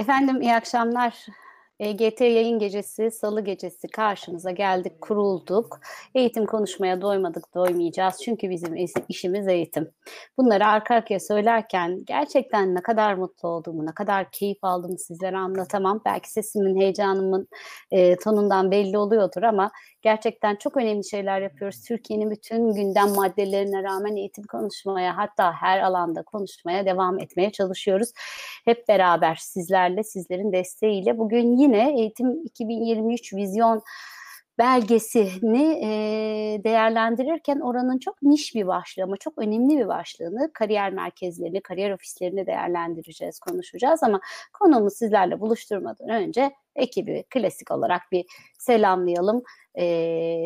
Efendim iyi akşamlar. EGT yayın gecesi, salı gecesi karşınıza geldik, kurulduk. Eğitim konuşmaya doymadık, doymayacağız. Çünkü bizim işimiz eğitim. Bunları arka arkaya söylerken gerçekten ne kadar mutlu olduğumu, ne kadar keyif aldığımı sizlere anlatamam. Belki sesimin, heyecanımın e, tonundan belli oluyordur ama gerçekten çok önemli şeyler yapıyoruz. Türkiye'nin bütün gündem maddelerine rağmen eğitim konuşmaya, hatta her alanda konuşmaya devam etmeye çalışıyoruz. Hep beraber sizlerle, sizlerin desteğiyle bugün yine Eğitim 2023 vizyon belgesini e, değerlendirirken oranın çok niş bir başlığı ama çok önemli bir başlığını kariyer merkezlerini, kariyer ofislerini değerlendireceğiz, konuşacağız ama konumu sizlerle buluşturmadan önce ekibi klasik olarak bir selamlayalım. E,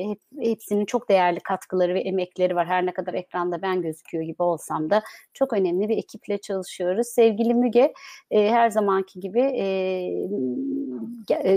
hep, hepsinin çok değerli katkıları ve emekleri var. Her ne kadar ekranda ben gözüküyor gibi olsam da çok önemli bir ekiple çalışıyoruz. Sevgili Müge e, her zamanki gibi e,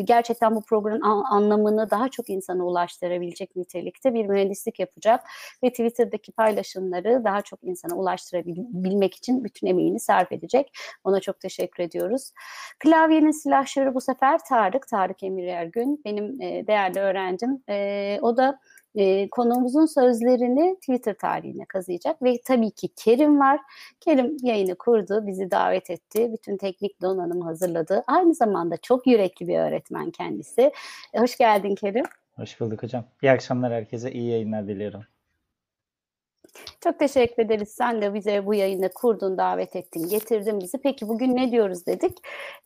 gerçekten bu programın anlamını daha çok insana ulaştırabilecek nitelikte bir mühendislik yapacak ve Twitter'daki paylaşımları daha çok insana ulaştırabilmek için bütün emeğini sarf edecek. Ona çok teşekkür ediyoruz. Klavyenin silahşörü bu sefer Tarık, Tarık Emir Ergün. Benim e, değerli öğrencim e, o da e, konuğumuzun sözlerini Twitter tarihine kazıyacak ve tabii ki Kerim var. Kerim yayını kurdu, bizi davet etti. Bütün teknik donanımı hazırladı. Aynı zamanda çok yürekli bir öğretmen kendisi. E, hoş geldin Kerim. Hoş bulduk hocam. İyi akşamlar herkese. iyi yayınlar diliyorum. Çok teşekkür ederiz. Sen de bize bu yayını kurdun, davet ettin, getirdin bizi. Peki bugün ne diyoruz dedik?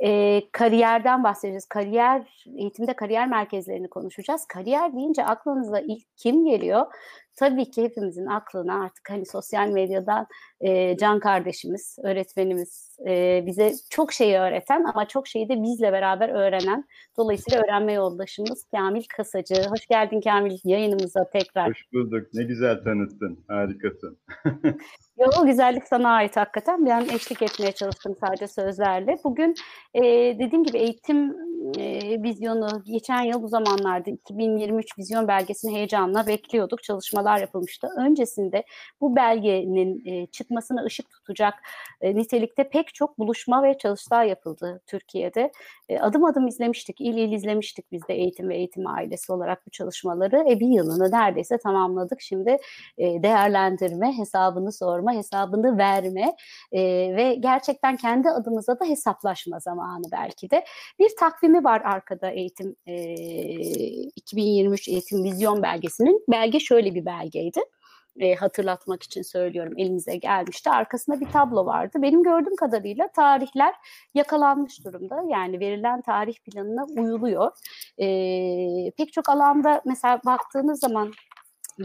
Ee, kariyerden bahsedeceğiz. Kariyer, eğitimde kariyer merkezlerini konuşacağız. Kariyer deyince aklınıza ilk kim geliyor? Tabii ki hepimizin aklına artık hani sosyal medyadan e, Can kardeşimiz, öğretmenimiz e, bize çok şeyi öğreten ama çok şeyi de bizle beraber öğrenen, dolayısıyla öğrenme yoldaşımız Kamil Kasacı. Hoş geldin Kamil yayınımıza tekrar. Hoş bulduk. Ne güzel tanıttın. Harikasın. Yo, güzellik sana ait hakikaten. Ben eşlik etmeye çalıştım sadece sözlerle. Bugün e, dediğim gibi eğitim e, vizyonu geçen yıl bu zamanlarda 2023 vizyon belgesini heyecanla bekliyorduk. Çalışmalar yapılmıştı. Öncesinde bu belgenin e, çıkmasına ışık tutacak e, nitelikte pek çok buluşma ve çalıştay yapıldı Türkiye'de. E, adım adım izlemiştik, il il izlemiştik biz de eğitim ve eğitim ailesi olarak bu çalışmaları. E, bir yılını neredeyse tamamladık. Şimdi e, değerlendirme, hesabını sorma, hesabını verme e, ve gerçekten kendi adımıza da hesaplaşma zamanı belki de. Bir takvimi var arkada eğitim e, 2023 eğitim vizyon belgesinin. Belge şöyle bir belgeydi. E, hatırlatmak için söylüyorum elimize gelmişti. Arkasında bir tablo vardı. Benim gördüğüm kadarıyla tarihler yakalanmış durumda. Yani verilen tarih planına uyuluyor. E, pek çok alanda mesela baktığınız zaman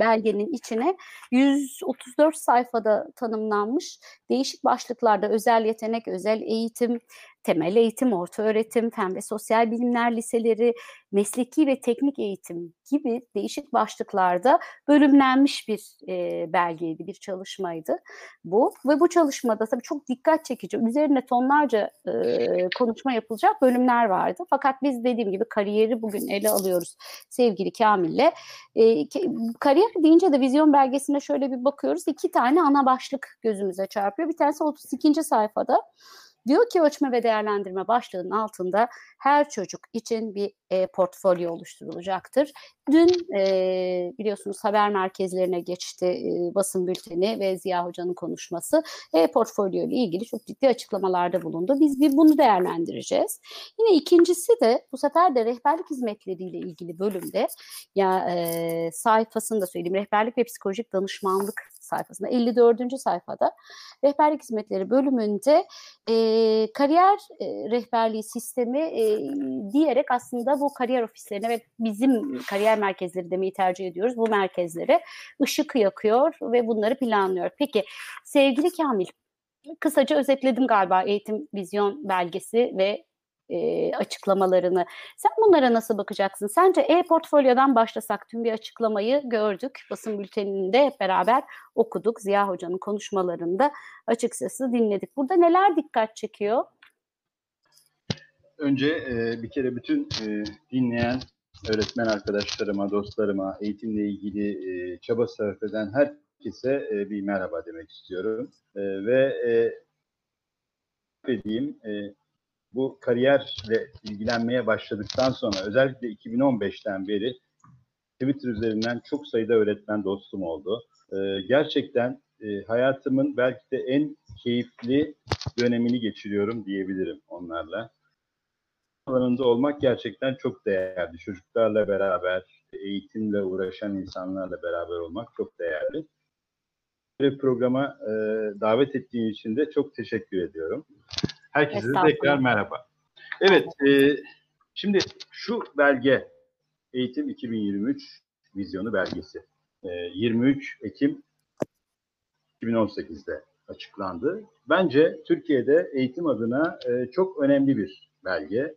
belgenin içine 134 sayfada tanımlanmış değişik başlıklarda özel yetenek, özel eğitim, temel eğitim, orta öğretim, fen ve sosyal bilimler liseleri, mesleki ve teknik eğitim gibi değişik başlıklarda bölümlenmiş bir e, belgeydi, bir çalışmaydı bu. Ve bu çalışmada tabii çok dikkat çekici, üzerine tonlarca e, konuşma yapılacak bölümler vardı. Fakat biz dediğim gibi kariyeri bugün ele alıyoruz sevgili Kamil'le. E, kariyer deyince de vizyon belgesine şöyle bir bakıyoruz. İki tane ana başlık gözümüze çarpıyor. Bir tanesi 32. sayfada. Diyor ki ölçme ve değerlendirme başlığının altında her çocuk için bir e, portfolyo oluşturulacaktır. Dün e, biliyorsunuz haber merkezlerine geçti e, basın bülteni ve Ziya Hoca'nın konuşması. E-portfolyo ile ilgili çok ciddi açıklamalarda bulundu. Biz bir bunu değerlendireceğiz. Yine ikincisi de bu sefer de rehberlik hizmetleriyle ilgili bölümde ya e, sayfasında söyleyeyim rehberlik ve psikolojik danışmanlık sayfasında 54. sayfada rehberlik hizmetleri bölümünde e, kariyer rehberliği sistemi e, diyerek aslında bu kariyer ofislerine ve bizim kariyer merkezleri demeyi tercih ediyoruz. Bu merkezlere ışık yakıyor ve bunları planlıyor. Peki sevgili Kamil kısaca özetledim galiba eğitim vizyon belgesi ve e, açıklamalarını. Sen bunlara nasıl bakacaksın? Sence e-portfolyodan başlasak tüm bir açıklamayı gördük. Basın bülteninde hep beraber okuduk. Ziya Hoca'nın konuşmalarında açıkçası dinledik. Burada neler dikkat çekiyor? Önce e, bir kere bütün e, dinleyen öğretmen arkadaşlarıma, dostlarıma, eğitimle ilgili e, çaba sarf eden herkese e, bir merhaba demek istiyorum. E, ve e, dediğim e, bu kariyerle ilgilenmeye başladıktan sonra özellikle 2015'ten beri Twitter üzerinden çok sayıda öğretmen dostum oldu. Ee, gerçekten e, hayatımın belki de en keyifli dönemini geçiriyorum diyebilirim onlarla. Alanında olmak gerçekten çok değerli. Çocuklarla beraber, eğitimle uğraşan insanlarla beraber olmak çok değerli. Bir programa e, davet ettiğin için de çok teşekkür ediyorum. Herkese de tekrar merhaba. Evet, e, şimdi şu belge Eğitim 2023 vizyonu belgesi. E, 23 Ekim 2018'de açıklandı. Bence Türkiye'de eğitim adına e, çok önemli bir belge.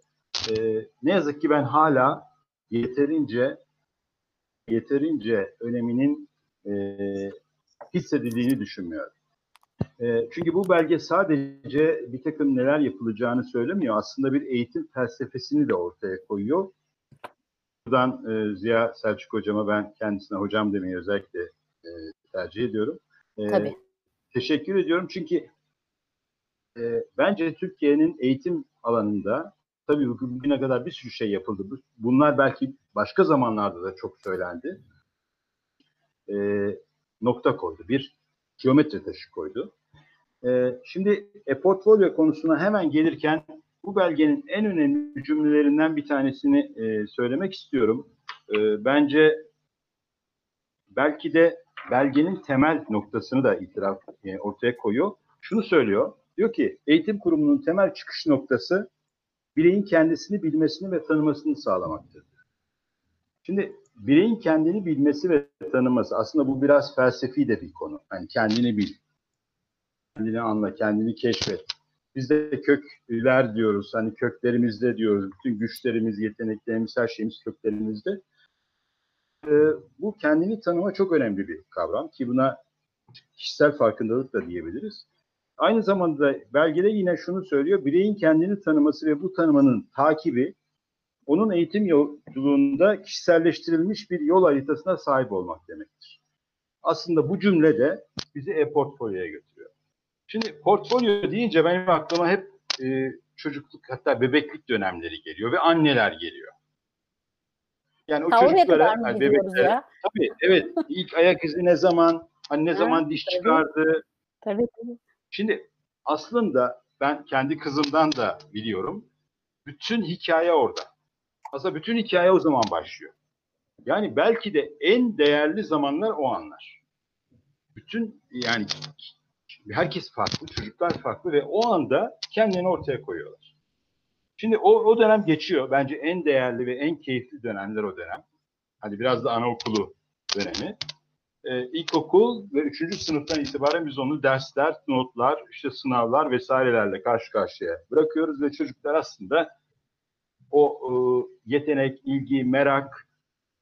E, ne yazık ki ben hala yeterince yeterince öneminin e, hissedildiğini düşünmüyorum. E, çünkü bu belge sadece bir takım neler yapılacağını söylemiyor. Aslında bir eğitim felsefesini de ortaya koyuyor. Buradan e, Ziya Selçuk hocama ben kendisine hocam demeyi özellikle e, tercih ediyorum. E, Tabii. Teşekkür ediyorum çünkü e, bence Türkiye'nin eğitim alanında tabii bugüne kadar bir sürü şey yapıldı. Bu- Bunlar belki başka zamanlarda da çok söylendi. E, nokta koydu. Bir geometri taşı koydu. E, şimdi e-portfolyo konusuna hemen gelirken bu belgenin en önemli cümlelerinden bir tanesini e, söylemek istiyorum. E, bence belki de belgenin temel noktasını da itiraf e, ortaya koyuyor. Şunu söylüyor. Diyor ki eğitim kurumunun temel çıkış noktası bireyin kendisini bilmesini ve tanımasını sağlamaktır. Şimdi bireyin kendini bilmesi ve tanıması aslında bu biraz felsefi de bir konu. Yani kendini bil. Kendini anla, kendini keşfet. Biz de kökler diyoruz. Hani köklerimizde diyoruz. Bütün güçlerimiz, yeteneklerimiz, her şeyimiz köklerimizde. Ee, bu kendini tanıma çok önemli bir kavram ki buna kişisel farkındalık da diyebiliriz. Aynı zamanda belgede yine şunu söylüyor. Bireyin kendini tanıması ve bu tanımanın takibi onun eğitim yolculuğunda kişiselleştirilmiş bir yol haritasına sahip olmak demektir. Aslında bu cümle de bizi e-portfolyoya götürüyor. Şimdi portfolyo deyince benim aklıma hep e, çocukluk hatta bebeklik dönemleri geliyor ve anneler geliyor. Yani o çocuklara, gidiyoruz bebeklere- ya? Tabii evet ilk ayak izi ne zaman, hani ne zaman diş tabii. çıkardı. Tabii tabii. Şimdi aslında ben kendi kızımdan da biliyorum. Bütün hikaye orada. Aslında bütün hikaye o zaman başlıyor. Yani belki de en değerli zamanlar o anlar. Bütün yani herkes farklı, çocuklar farklı ve o anda kendini ortaya koyuyorlar. Şimdi o, o dönem geçiyor. Bence en değerli ve en keyifli dönemler o dönem. Hadi biraz da anaokulu dönemi. Ee, ilkokul ve üçüncü sınıftan itibaren biz onu dersler, notlar, işte sınavlar vesairelerle karşı karşıya bırakıyoruz ve çocuklar aslında o e, yetenek, ilgi, merak,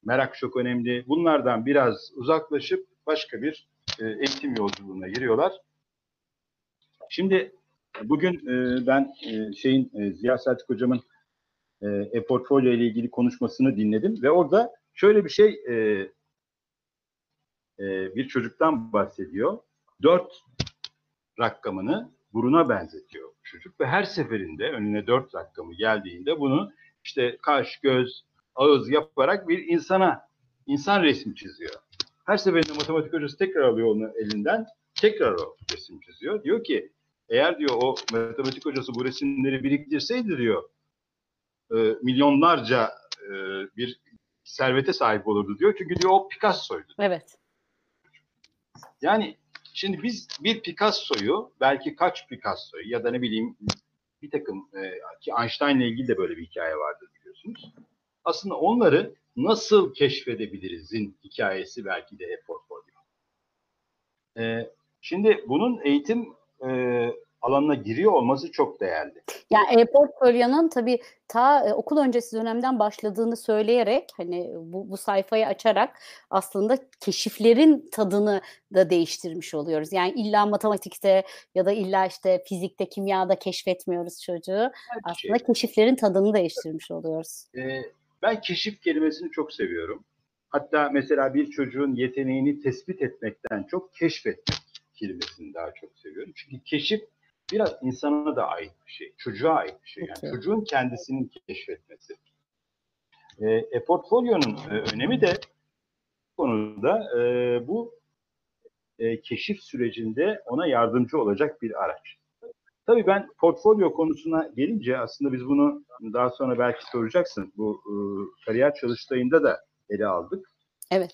merak çok önemli. Bunlardan biraz uzaklaşıp başka bir e, eğitim yolculuğuna giriyorlar. Şimdi bugün e, ben e, şeyin e, Ziya Selçuk hocamın e, e-portfolyo ile ilgili konuşmasını dinledim ve orada şöyle bir şey e, e, bir çocuktan bahsediyor. Dört rakamını buruna benzetiyor çocuk ve her seferinde önüne dört rakamı geldiğinde bunu işte kaş, göz, ağız yaparak bir insana, insan resmi çiziyor. Her seferinde matematik hocası tekrar alıyor onu elinden, tekrar o resim çiziyor. Diyor ki eğer diyor o matematik hocası bu resimleri biriktirseydi diyor e, milyonlarca e, bir servete sahip olurdu diyor. Çünkü diyor o Picasso'ydu. Evet. Yani şimdi biz bir Picasso'yu belki kaç Picasso'yu ya da ne bileyim bir takım e, ki Einstein'la ilgili de böyle bir hikaye vardır biliyorsunuz. Aslında onları nasıl keşfedebiliriz'in hikayesi belki de e-portfolyo. E, şimdi bunun eğitim e, alanına giriyor olması çok değerli. Yani e-portfolyonun tabii ta e, okul öncesi dönemden başladığını söyleyerek hani bu, bu sayfayı açarak aslında keşiflerin tadını da değiştirmiş oluyoruz. Yani illa matematikte ya da illa işte fizikte, kimyada keşfetmiyoruz çocuğu. Her şey. Aslında keşiflerin tadını değiştirmiş oluyoruz. E, ben keşif kelimesini çok seviyorum. Hatta mesela bir çocuğun yeteneğini tespit etmekten çok keşfetmek kelimesini daha çok seviyorum. Çünkü keşif biraz insana da ait bir şey, çocuğa ait bir şey. Yani Peki. çocuğun kendisini keşfetmesi. E, e-portfolyonun e, önemi de konuda e, bu e, keşif sürecinde ona yardımcı olacak bir araç. Tabii ben portfolyo konusuna gelince aslında biz bunu daha sonra belki soracaksın. Bu e, kariyer çalıştayında da ele aldık. Evet.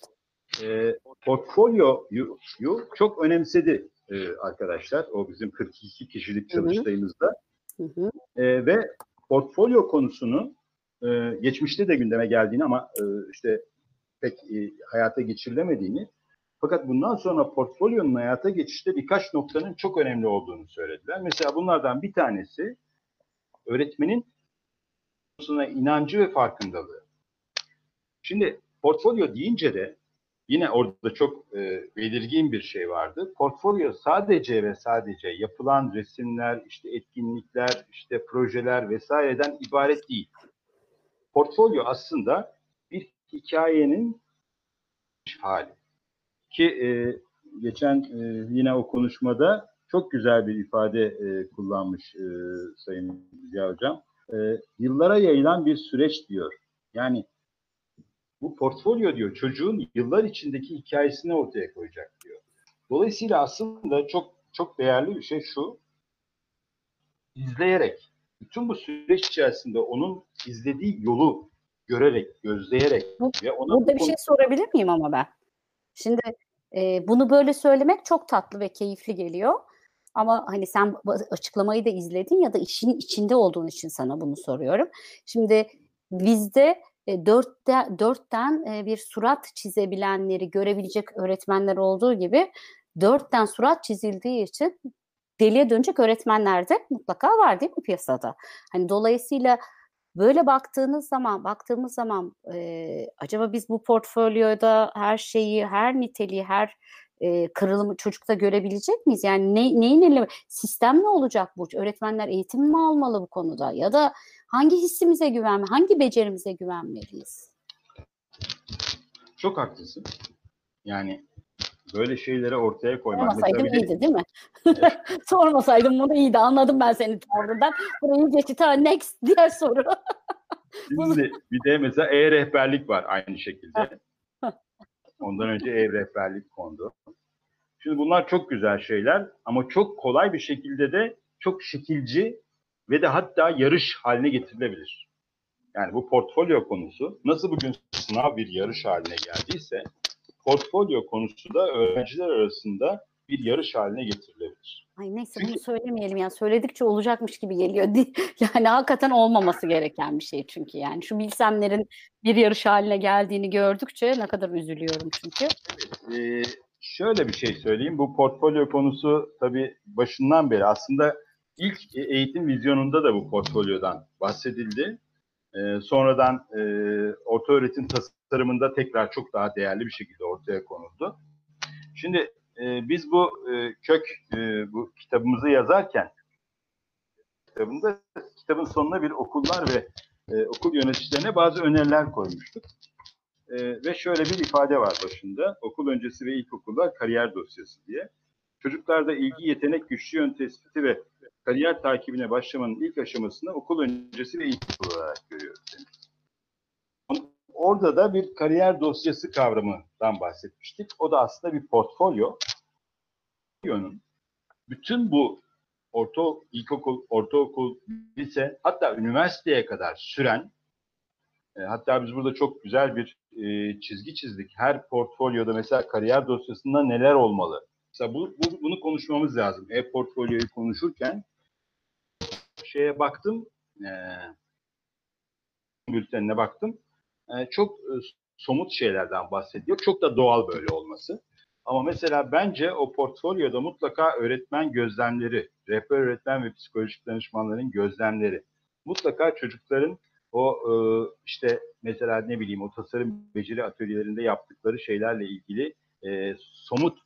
E, portfolyoyu yu çok önemsedi e, arkadaşlar. O bizim 42 kişilik çalıştayımızda. Hı hı. E, ve portfolyo konusunu e, geçmişte de gündeme geldiğini ama e, işte pek e, hayata geçirilemediğini fakat bundan sonra portfolyonun hayata geçişte birkaç noktanın çok önemli olduğunu söylediler. Mesela bunlardan bir tanesi öğretmenin konusuna inancı ve farkındalığı. Şimdi portfolyo deyince de yine orada çok e, belirgin bir şey vardı. Portfolyo sadece ve sadece yapılan resimler, işte etkinlikler, işte projeler vesaireden ibaret değil. Portfolyo aslında bir hikayenin hali. Ki e, geçen e, yine o konuşmada çok güzel bir ifade e, kullanmış e, Sayın Ziya Hocam. E, yıllara yayılan bir süreç diyor. Yani bu portfolyo diyor çocuğun yıllar içindeki hikayesini ortaya koyacak diyor. Dolayısıyla aslında çok çok değerli bir şey şu. izleyerek bütün bu süreç içerisinde onun izlediği yolu görerek, gözleyerek Bu- ve ona Burada bir şey sorabilir miyim ama ben? Şimdi e, bunu böyle söylemek çok tatlı ve keyifli geliyor. Ama hani sen açıklamayı da izledin ya da işin içinde olduğun için sana bunu soruyorum. Şimdi bizde dörtte, dörtten bir surat çizebilenleri görebilecek öğretmenler olduğu gibi dörtten surat çizildiği için deliye dönecek öğretmenler de mutlaka var değil mi piyasada? Hani dolayısıyla Böyle baktığınız zaman, baktığımız zaman e, acaba biz bu portfolyoda her şeyi, her niteliği, her e, kırılımı çocukta görebilecek miyiz? Yani ne, neyin ele, sistem ne olacak bu? Öğretmenler eğitim mi almalı bu konuda? Ya da hangi hissimize güvenme, hangi becerimize güvenmeliyiz? çok haklısın. Yani böyle şeyleri ortaya koymak. Sormasaydım de- iyiydi değil mi? Sormasaydım bunu iyiydi. Anladım ben senin tavrından. Burayı geçti. Tamam next diğer soru. Şimdi bir de mesela e-rehberlik var aynı şekilde. Ondan önce e-rehberlik kondu. Şimdi bunlar çok güzel şeyler ama çok kolay bir şekilde de çok şekilci ve de hatta yarış haline getirilebilir. Yani bu portfolyo konusu nasıl bugün sınav bir yarış haline geldiyse portfolyo konusu da öğrenciler arasında bir yarış haline getirilebilir. Ay neyse Çünkü- bunu söylemeyelim yani söyledikçe olacakmış gibi geliyor. Yani hakikaten olmaması gereken bir şey çünkü yani şu bilsemlerin bir yarış haline geldiğini gördükçe ne kadar üzülüyorum çünkü. Ee, şöyle bir şey söyleyeyim. Bu portfolyo konusu tabii başından beri aslında ilk e- eğitim vizyonunda da bu portfolyodan bahsedildi. Ee, sonradan e, orta öğretim tasarımında tekrar çok daha değerli bir şekilde ortaya konuldu. Şimdi e, biz bu e, kök e, bu kitabımızı yazarken kitabında kitabın sonuna bir okullar ve e, okul yöneticilerine bazı öneriler koymuştuk. Ee, ve şöyle bir ifade var başında. Okul öncesi ve ilkokullar kariyer dosyası diye. Çocuklarda ilgi, yetenek, güçlü yön tespiti ve kariyer takibine başlamanın ilk aşamasını okul öncesi ve ilkokul olarak görüyoruz. Orada da bir kariyer dosyası kavramından bahsetmiştik. O da aslında bir portfolyo. Portfolyonun bütün bu orta ilkokul, ortaokul, lise hatta üniversiteye kadar süren e, hatta biz burada çok güzel bir e, çizgi çizdik. Her portfolyoda mesela kariyer dosyasında neler olmalı? Mesela bu, bu- bunu konuşmamız lazım. E-portfolyoyu konuşurken şeye baktım, e, bültenine baktım. E, çok e, somut şeylerden bahsediyor. Çok da doğal böyle olması. Ama mesela bence o portfolyoda mutlaka öğretmen gözlemleri, rehber öğretmen ve psikolojik danışmanların gözlemleri, mutlaka çocukların o e, işte mesela ne bileyim o tasarım beceri atölyelerinde yaptıkları şeylerle ilgili e, somut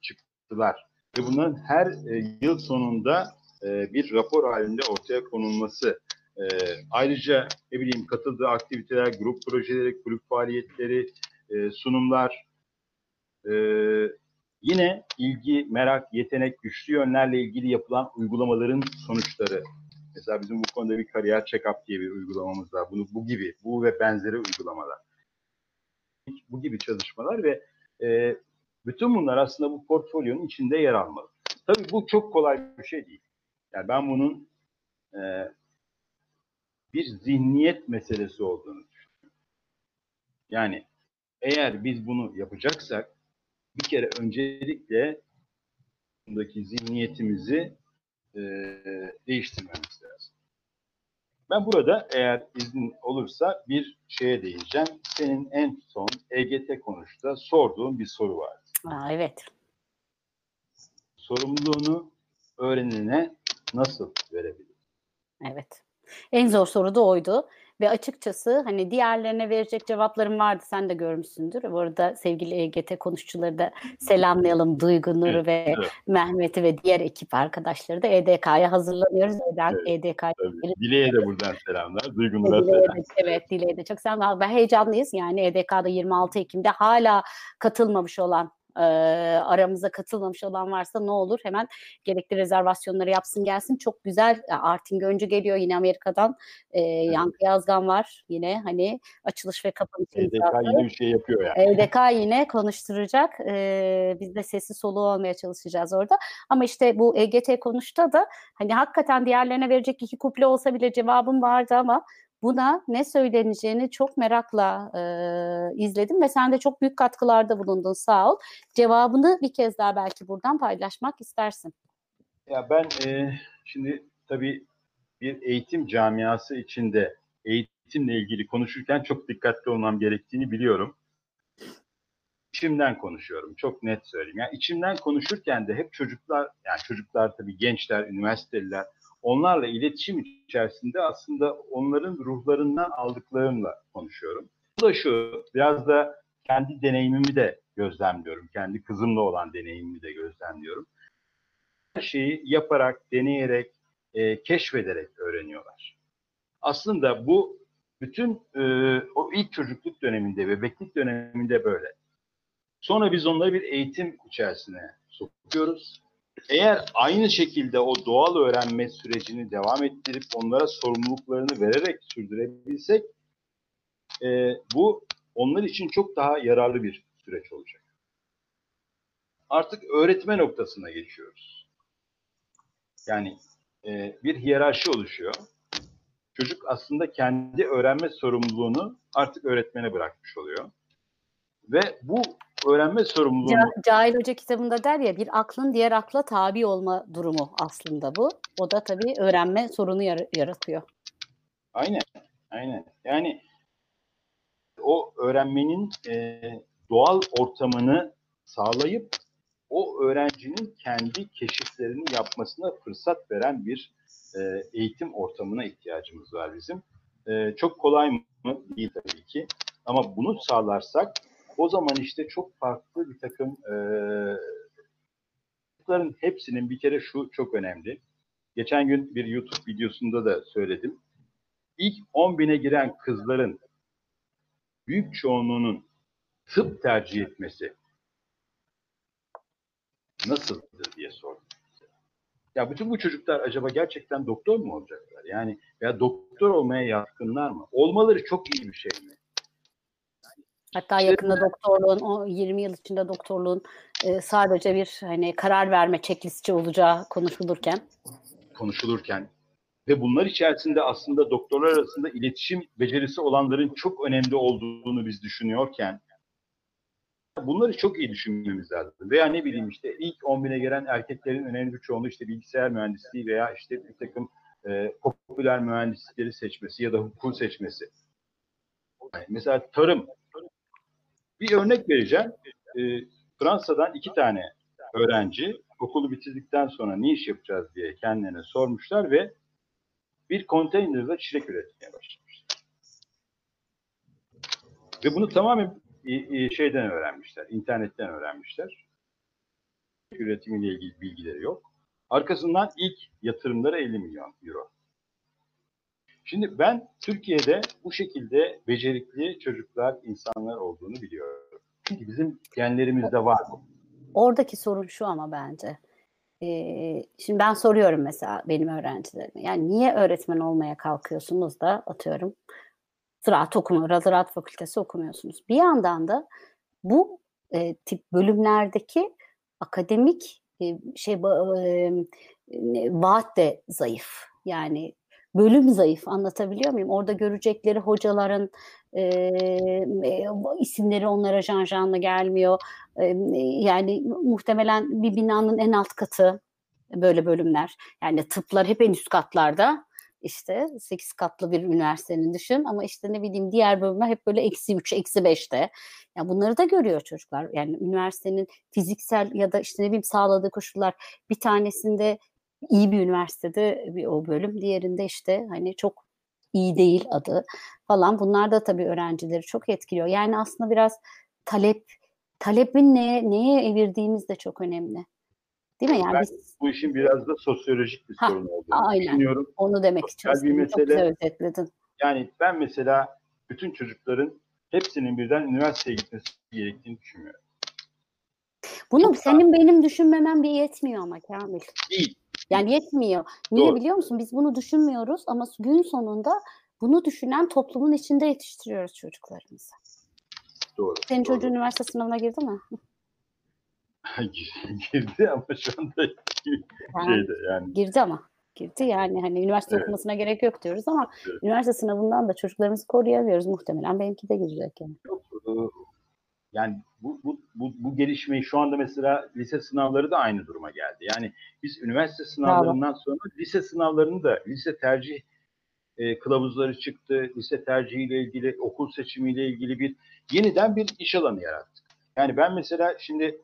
çıktılar. Ve bunların her e, yıl sonunda e, bir rapor halinde ortaya konulması. E, ayrıca ne bileyim katıldığı aktiviteler, grup projeleri, kulüp faaliyetleri, e, sunumlar, e, Yine ilgi, merak, yetenek, güçlü yönlerle ilgili yapılan uygulamaların sonuçları. Mesela bizim bu konuda bir kariyer check-up diye bir uygulamamız var. Bunu bu gibi, bu ve benzeri uygulamalar. Bu gibi çalışmalar ve e, bütün bunlar aslında bu portfolyonun içinde yer almalı. Tabii bu çok kolay bir şey değil. Yani ben bunun e, bir zihniyet meselesi olduğunu düşünüyorum. Yani eğer biz bunu yapacaksak bir kere öncelikle bundaki zihniyetimizi e, değiştirmemiz lazım. Ben burada eğer izin olursa bir şeye değineceğim. Senin en son EGT konuşta sorduğun bir soru vardı. Aa, evet. Sorumluluğunu öğrenene nasıl verebilir? Evet. En zor soru da oydu. Ve açıkçası hani diğerlerine verecek cevaplarım vardı. Sen de görmüşsündür. Bu arada sevgili EGT konuşucuları da selamlayalım. Duygu, Nur'u Evet, ve evet. Mehmet'i ve diğer ekip arkadaşları da EDK'ya hazırlanıyoruz. Evet, EDK'ya. Dileğe de buradan selamlar. Duygunur'a Dileğe selam. de, evet Dileğe de çok selam. Ben heyecanlıyız. Yani EDK'da 26 Ekim'de hala katılmamış olan e, aramıza katılmamış olan varsa ne olur hemen gerekli rezervasyonları yapsın gelsin. Çok güzel. e, Artin Göncü geliyor yine Amerika'dan. E, Yankı Yazgan var yine hani açılış ve kapanış EDK yine bir şey yapıyor yani. EDK yine konuşturacak. Ee, biz de sesi soluğu olmaya çalışacağız orada. Ama işte bu EGT konuşta da hani hakikaten diğerlerine verecek iki kuple olsa bile cevabım vardı ama buna ne söyleneceğini çok merakla e, izledim ve sen de çok büyük katkılarda bulundun sağ ol. Cevabını bir kez daha belki buradan paylaşmak istersin. Ya ben e, şimdi tabii bir eğitim camiası içinde eğitimle ilgili konuşurken çok dikkatli olmam gerektiğini biliyorum. İçimden konuşuyorum. Çok net söyleyeyim. Yani içimden konuşurken de hep çocuklar, yani çocuklar tabii gençler, üniversiteliler, onlarla iletişim içerisinde aslında onların ruhlarından aldıklarımla konuşuyorum. Bu da şu, biraz da kendi deneyimimi de gözlemliyorum. Kendi kızımla olan deneyimimi de gözlemliyorum her şeyi yaparak, deneyerek, e, keşfederek öğreniyorlar. Aslında bu bütün e, o ilk çocukluk döneminde, bebeklik döneminde böyle. Sonra biz onları bir eğitim içerisine sokuyoruz. Eğer aynı şekilde o doğal öğrenme sürecini devam ettirip onlara sorumluluklarını vererek sürdürebilsek, e, bu onlar için çok daha yararlı bir süreç olacak. Artık öğretme noktasına geçiyoruz. Yani e, bir hiyerarşi oluşuyor. Çocuk aslında kendi öğrenme sorumluluğunu artık öğretmene bırakmış oluyor. Ve bu öğrenme sorumluluğunu Ca- Cahil Hoca kitabında der ya bir aklın diğer akla tabi olma durumu aslında bu. O da tabii öğrenme sorunu yar- yaratıyor. aynen, aynen. Yani o öğrenmenin e, doğal ortamını sağlayıp o öğrencinin kendi keşiflerini yapmasına fırsat veren bir e, eğitim ortamına ihtiyacımız var bizim. E, çok kolay mı? Değil tabii ki. Ama bunu sağlarsak o zaman işte çok farklı bir takım e, hepsinin bir kere şu çok önemli. Geçen gün bir YouTube videosunda da söyledim. İlk 10 bine giren kızların büyük çoğunluğunun tıp tercih etmesi nasıldır diye sordum. Ya bütün bu çocuklar acaba gerçekten doktor mu olacaklar? Yani ya doktor olmaya yatkınlar mı? Olmaları çok iyi bir şey mi? Hatta yakında doktorluğun, o 20 yıl içinde doktorluğun e, sadece bir hani karar verme checklistçi olacağı konuşulurken. konuşulurken ve bunlar içerisinde aslında doktorlar arasında iletişim becerisi olanların çok önemli olduğunu biz düşünüyorken bunları çok iyi düşünmemiz lazım. Veya ne bileyim işte ilk 10 bine giren erkeklerin önemli bir çoğunluğu işte bilgisayar mühendisliği veya işte bir takım e, popüler mühendislikleri seçmesi ya da hukuk seçmesi. Yani mesela tarım. Bir örnek vereceğim. E, Fransa'dan iki tane öğrenci okulu bitirdikten sonra ne iş yapacağız diye kendilerine sormuşlar ve bir konteynerde çilek üretmeye başlamışlar. Ve bunu tamamen e, e, şeyden öğrenmişler, internetten öğrenmişler. Üretimiyle ilgili bilgileri yok. Arkasından ilk yatırımları 50 milyon euro. Şimdi ben Türkiye'de bu şekilde becerikli çocuklar, insanlar olduğunu biliyorum. Çünkü bizim genlerimizde var bu. oradaki sorun şu ama bence. Ee, şimdi ben soruyorum mesela benim öğrencilerime. Yani niye öğretmen olmaya kalkıyorsunuz da atıyorum ziraat okumuyor, ziraat fakültesi okumuyorsunuz. Bir yandan da bu e, tip bölümlerdeki akademik e, şey e, vaat de zayıf. Yani bölüm zayıf anlatabiliyor muyum? Orada görecekleri hocaların e, isimleri onlara can canlı gelmiyor. E, yani muhtemelen bir binanın en alt katı böyle bölümler. Yani tıplar hep en üst katlarda işte 8 katlı bir üniversitenin düşün ama işte ne bileyim diğer bölümler hep böyle eksi 3, eksi 5'te. Yani bunları da görüyor çocuklar. Yani üniversitenin fiziksel ya da işte ne bileyim sağladığı koşullar bir tanesinde iyi bir üniversitede bir o bölüm, diğerinde işte hani çok iyi değil adı falan. Bunlar da tabii öğrencileri çok etkiliyor. Yani aslında biraz talep talebin neye neye evirdiğimiz de çok önemli. Değil mi? Yani ben biz, bu işin biraz da sosyolojik bir ha, sorun olduğunu aynen. düşünüyorum. Onu demek için. Sosyal Çok güzel özetledin. Yani ben mesela bütün çocukların hepsinin birden üniversiteye gitmesi gerektiğini düşünmüyorum. Bunu senin benim düşünmemem bir yetmiyor ama Kamil. Değil. Yani yetmiyor. Niye Doğru. biliyor musun? Biz bunu düşünmüyoruz ama gün sonunda bunu düşünen toplumun içinde yetiştiriyoruz çocuklarımızı. Doğru. Senin doğru. çocuğun üniversite sınavına girdi mi? girdi ama şu anda şeyde yani girdi ama. Girdi yani hani üniversite Evet. okumasına gerek yok diyoruz ama Evet. üniversite sınavından da çocuklarımızı koruyamıyoruz muhtemelen. Benimki de girecek yani. Yok, yani bu, bu, bu, bu gelişmeyi şu anda mesela lise sınavları da aynı duruma geldi. Yani biz üniversite sınavlarından sonra lise sınavlarını da lise tercih e, kılavuzları çıktı. Lise tercihiyle ilgili, okul seçimiyle ilgili bir yeniden bir iş alanı yarattık. Yani ben mesela şimdi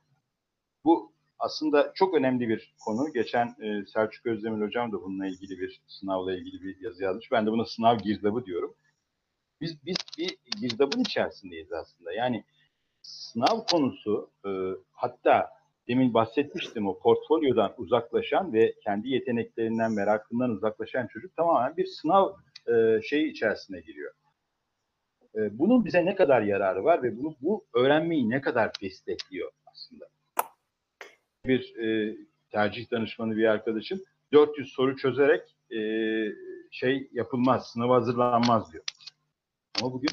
bu aslında çok önemli bir konu. Geçen e, Selçuk Özdemir hocam da bununla ilgili bir sınavla ilgili bir yazı yazmış. Ben de buna sınav girdabı diyorum. Biz biz bir girdabın içerisindeyiz aslında. Yani sınav konusu e, hatta demin bahsetmiştim o portfolyodan uzaklaşan ve kendi yeteneklerinden, merakından uzaklaşan çocuk tamamen bir sınav e, şeyi içerisine giriyor. E, bunun bize ne kadar yararı var ve bunu bu öğrenmeyi ne kadar destekliyor aslında? Bir e, tercih danışmanı bir arkadaşım 400 soru çözerek e, şey yapılmaz, sınava hazırlanmaz diyor. Ama bugün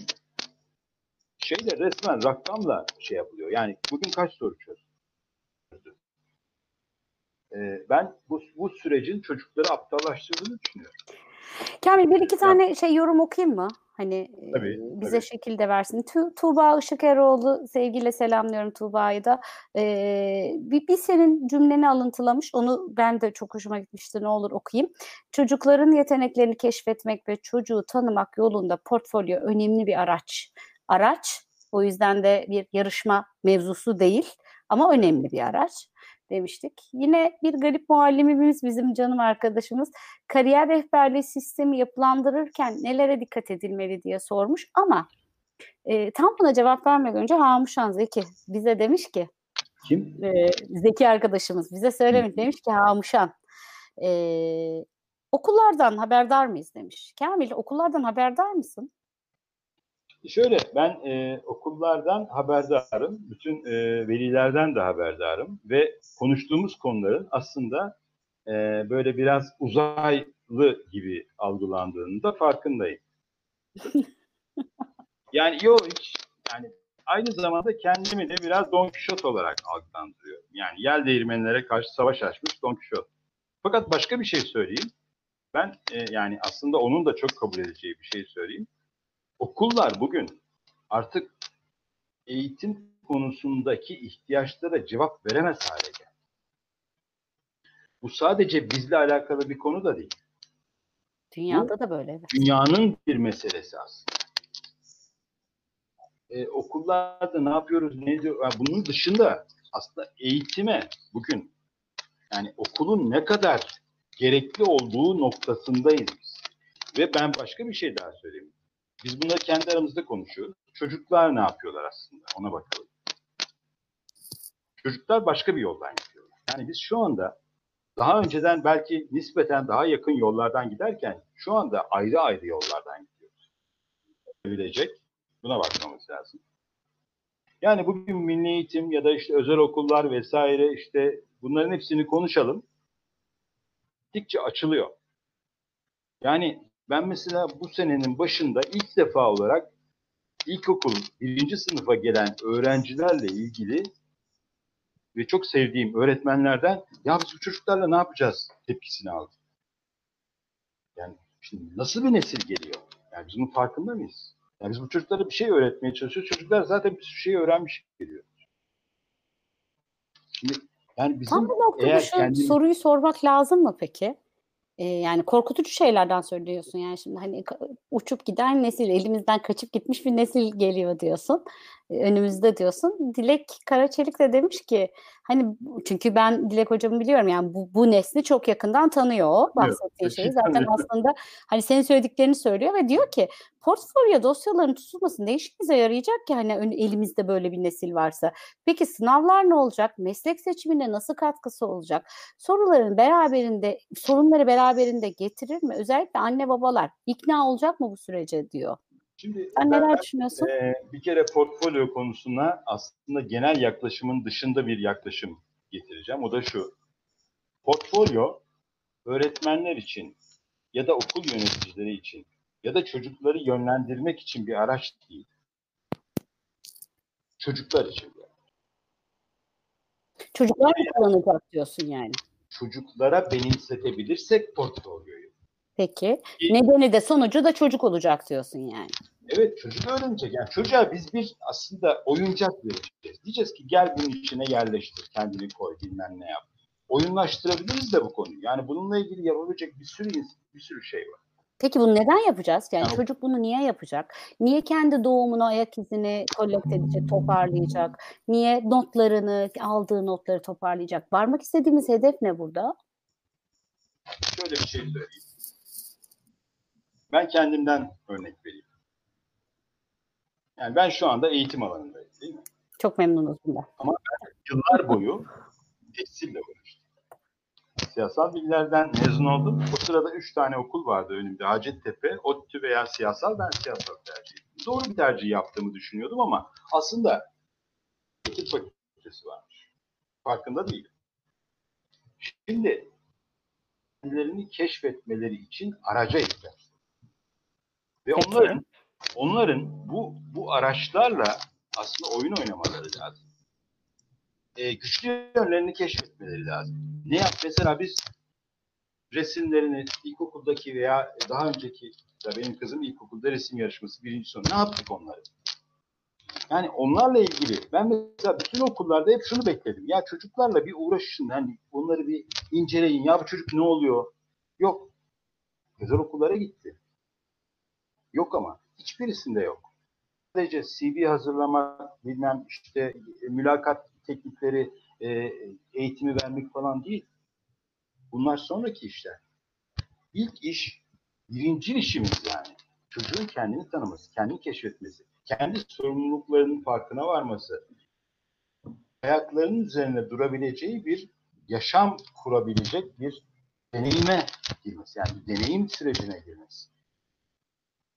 şeyle resmen rakamla şey yapılıyor. Yani bugün kaç soru çözdü? Ee, ben bu, bu sürecin çocukları aptallaştırdığını düşünüyorum. Kamil bir iki tane şey yorum okuyayım mı? Hani e, Tabii, bize tabii. şekil de versin. Tu Tuğba Işıkeroğlu sevgiyle selamlıyorum Tuğba'yı da. Ee, bir, bir senin cümleni alıntılamış. Onu ben de çok hoşuma gitmişti. Ne olur okuyayım. Çocukların yeteneklerini keşfetmek ve çocuğu tanımak yolunda portfolyo önemli bir araç. Araç o yüzden de bir yarışma mevzusu değil ama önemli bir araç demiştik. Yine bir garip muallimimiz bizim canım arkadaşımız kariyer rehberliği sistemi yapılandırırken nelere dikkat edilmeli diye sormuş ama e, tam buna cevap vermeden önce Hamuşan Zeki bize demiş ki Kim? e, Zeki arkadaşımız bize söylemiş demiş ki Hamuşan e, okullardan haberdar mıyız demiş. Kamil okullardan haberdar mısın? Şöyle ben e, okullardan haberdarım. Bütün e, velilerden de haberdarım. Ve konuştuğumuz konuların aslında e, böyle biraz uzaylı gibi algılandığını da farkındayım. yani yok hiç yani aynı zamanda kendimi de biraz Don Quixote olarak algılandırıyorum. Yani yel değirmenlere karşı savaş açmış Don Quixote. Fakat başka bir şey söyleyeyim. Ben e, yani aslında onun da çok kabul edeceği bir şey söyleyeyim. Okullar bugün artık eğitim konusundaki ihtiyaçlara cevap veremez hale geldi. Bu sadece bizle alakalı bir konu da değil. Dünyada da böyle. Dünyanın bir meselesi aslında. Ee, okullarda ne yapıyoruz, ne ediyor? Yani bunun dışında aslında eğitime bugün yani okulun ne kadar gerekli olduğu noktasındayız. Ve ben başka bir şey daha söyleyeyim. Biz bunları kendi aramızda konuşuyoruz. Çocuklar ne yapıyorlar aslında? Ona bakalım. Çocuklar başka bir yoldan gidiyorlar. Yani biz şu anda daha önceden belki nispeten daha yakın yollardan giderken şu anda ayrı ayrı yollardan gidiyoruz. Bilecek. Buna bakmamız lazım. Yani bugün milli eğitim ya da işte özel okullar vesaire işte bunların hepsini konuşalım. Gittikçe açılıyor. Yani ben mesela bu senenin başında ilk defa olarak ilkokul birinci sınıfa gelen öğrencilerle ilgili ve çok sevdiğim öğretmenlerden ya biz bu çocuklarla ne yapacağız tepkisini aldım. Yani şimdi nasıl bir nesil geliyor? Yani biz bunun farkında mıyız? Yani biz bu çocuklara bir şey öğretmeye çalışıyoruz. Çocuklar zaten bir şey öğrenmiş geliyor. Şimdi yani bizim Tam bu noktada eğer şu soruyu sormak lazım mı peki? Yani korkutucu şeylerden söylüyorsun. Yani şimdi hani uçup giden nesil elimizden kaçıp gitmiş bir nesil geliyor diyorsun önümüzde diyorsun. Dilek Karaçelik de demiş ki hani çünkü ben Dilek hocamı biliyorum yani bu, bu nesli çok yakından tanıyor o bahsettiğin şeyi. zaten aslında hani senin söylediklerini söylüyor ve diyor ki portfolyo dosyaların tutulması ne işimize yarayacak ki hani elimizde böyle bir nesil varsa. Peki sınavlar ne olacak? Meslek seçimine nasıl katkısı olacak? Soruların beraberinde sorunları beraberinde getirir mi? Özellikle anne babalar ikna olacak mı bu sürece? diyor. Şimdi Sen ben- neler düşünüyorsun? Ee, bir kere portfolyo konusuna aslında genel yaklaşımın dışında bir yaklaşım getireceğim. O da şu. Portfolyo öğretmenler için ya da okul yöneticileri için ya da çocukları yönlendirmek için bir araç değil. Çocuklar için. Çocuklar mı kullanacak diyorsun yani. Çocuklara benimsetebilirsek portfolyoyu. Peki. Nedeni de sonucu da çocuk olacak diyorsun yani. Evet çocuk öğrenecek. Yani çocuğa biz bir aslında oyuncak vereceğiz. Diyeceğiz ki gel bunun içine yerleştir, kendini koy, bilmem ne yap. Oyunlaştırabiliriz de bu konuyu. Yani bununla ilgili yapabilecek bir sürü bir sürü şey var. Peki bunu neden yapacağız? Yani Yani- çocuk bunu niye yapacak? Niye kendi doğumunu, ayak izini kolekte edecek, toparlayacak? Niye notlarını, aldığı notları toparlayacak? Varmak istediğimiz hedef ne burada? Şöyle bir şey söyleyeyim. Ben kendimden örnek vereyim. Yani ben şu anda eğitim alanındayım değil mi? Çok memnunuz bundan. Yıllar boyu teksille uğraştım. Siyasal bilgilerden mezun oldum. O sırada üç tane okul vardı önümde. Hacettepe, ODTÜ veya siyasal. Ben siyasal tercih ettim. Doğru bir tercih yaptığımı düşünüyordum ama aslında eğitim fakültesi varmış. Farkında değilim. Şimdi kendilerini keşfetmeleri için araca ihtiyaç. Ve Peki. onların onların bu bu araçlarla aslında oyun oynamaları lazım. Ee, güçlü yönlerini keşfetmeleri lazım. Ne yap? Mesela biz resimlerini ilkokuldaki veya daha önceki da benim kızım ilkokulda resim yarışması birinci sonu. Ne yaptık onları? Yani onlarla ilgili ben mesela bütün okullarda hep şunu bekledim. Ya çocuklarla bir uğraşın. Hani onları bir inceleyin. Ya bu çocuk ne oluyor? Yok. Özel okullara gitti. Yok ama. Hiçbirisinde yok. Sadece CV hazırlamak, bilmem işte e, mülakat teknikleri, e, eğitimi vermek falan değil. Bunlar sonraki işler. İlk iş, birinci işimiz yani. Çocuğun kendini tanıması, kendini keşfetmesi, kendi sorumluluklarının farkına varması, ayaklarının üzerine durabileceği bir yaşam kurabilecek bir deneyime girmesi. Yani deneyim sürecine girmesi.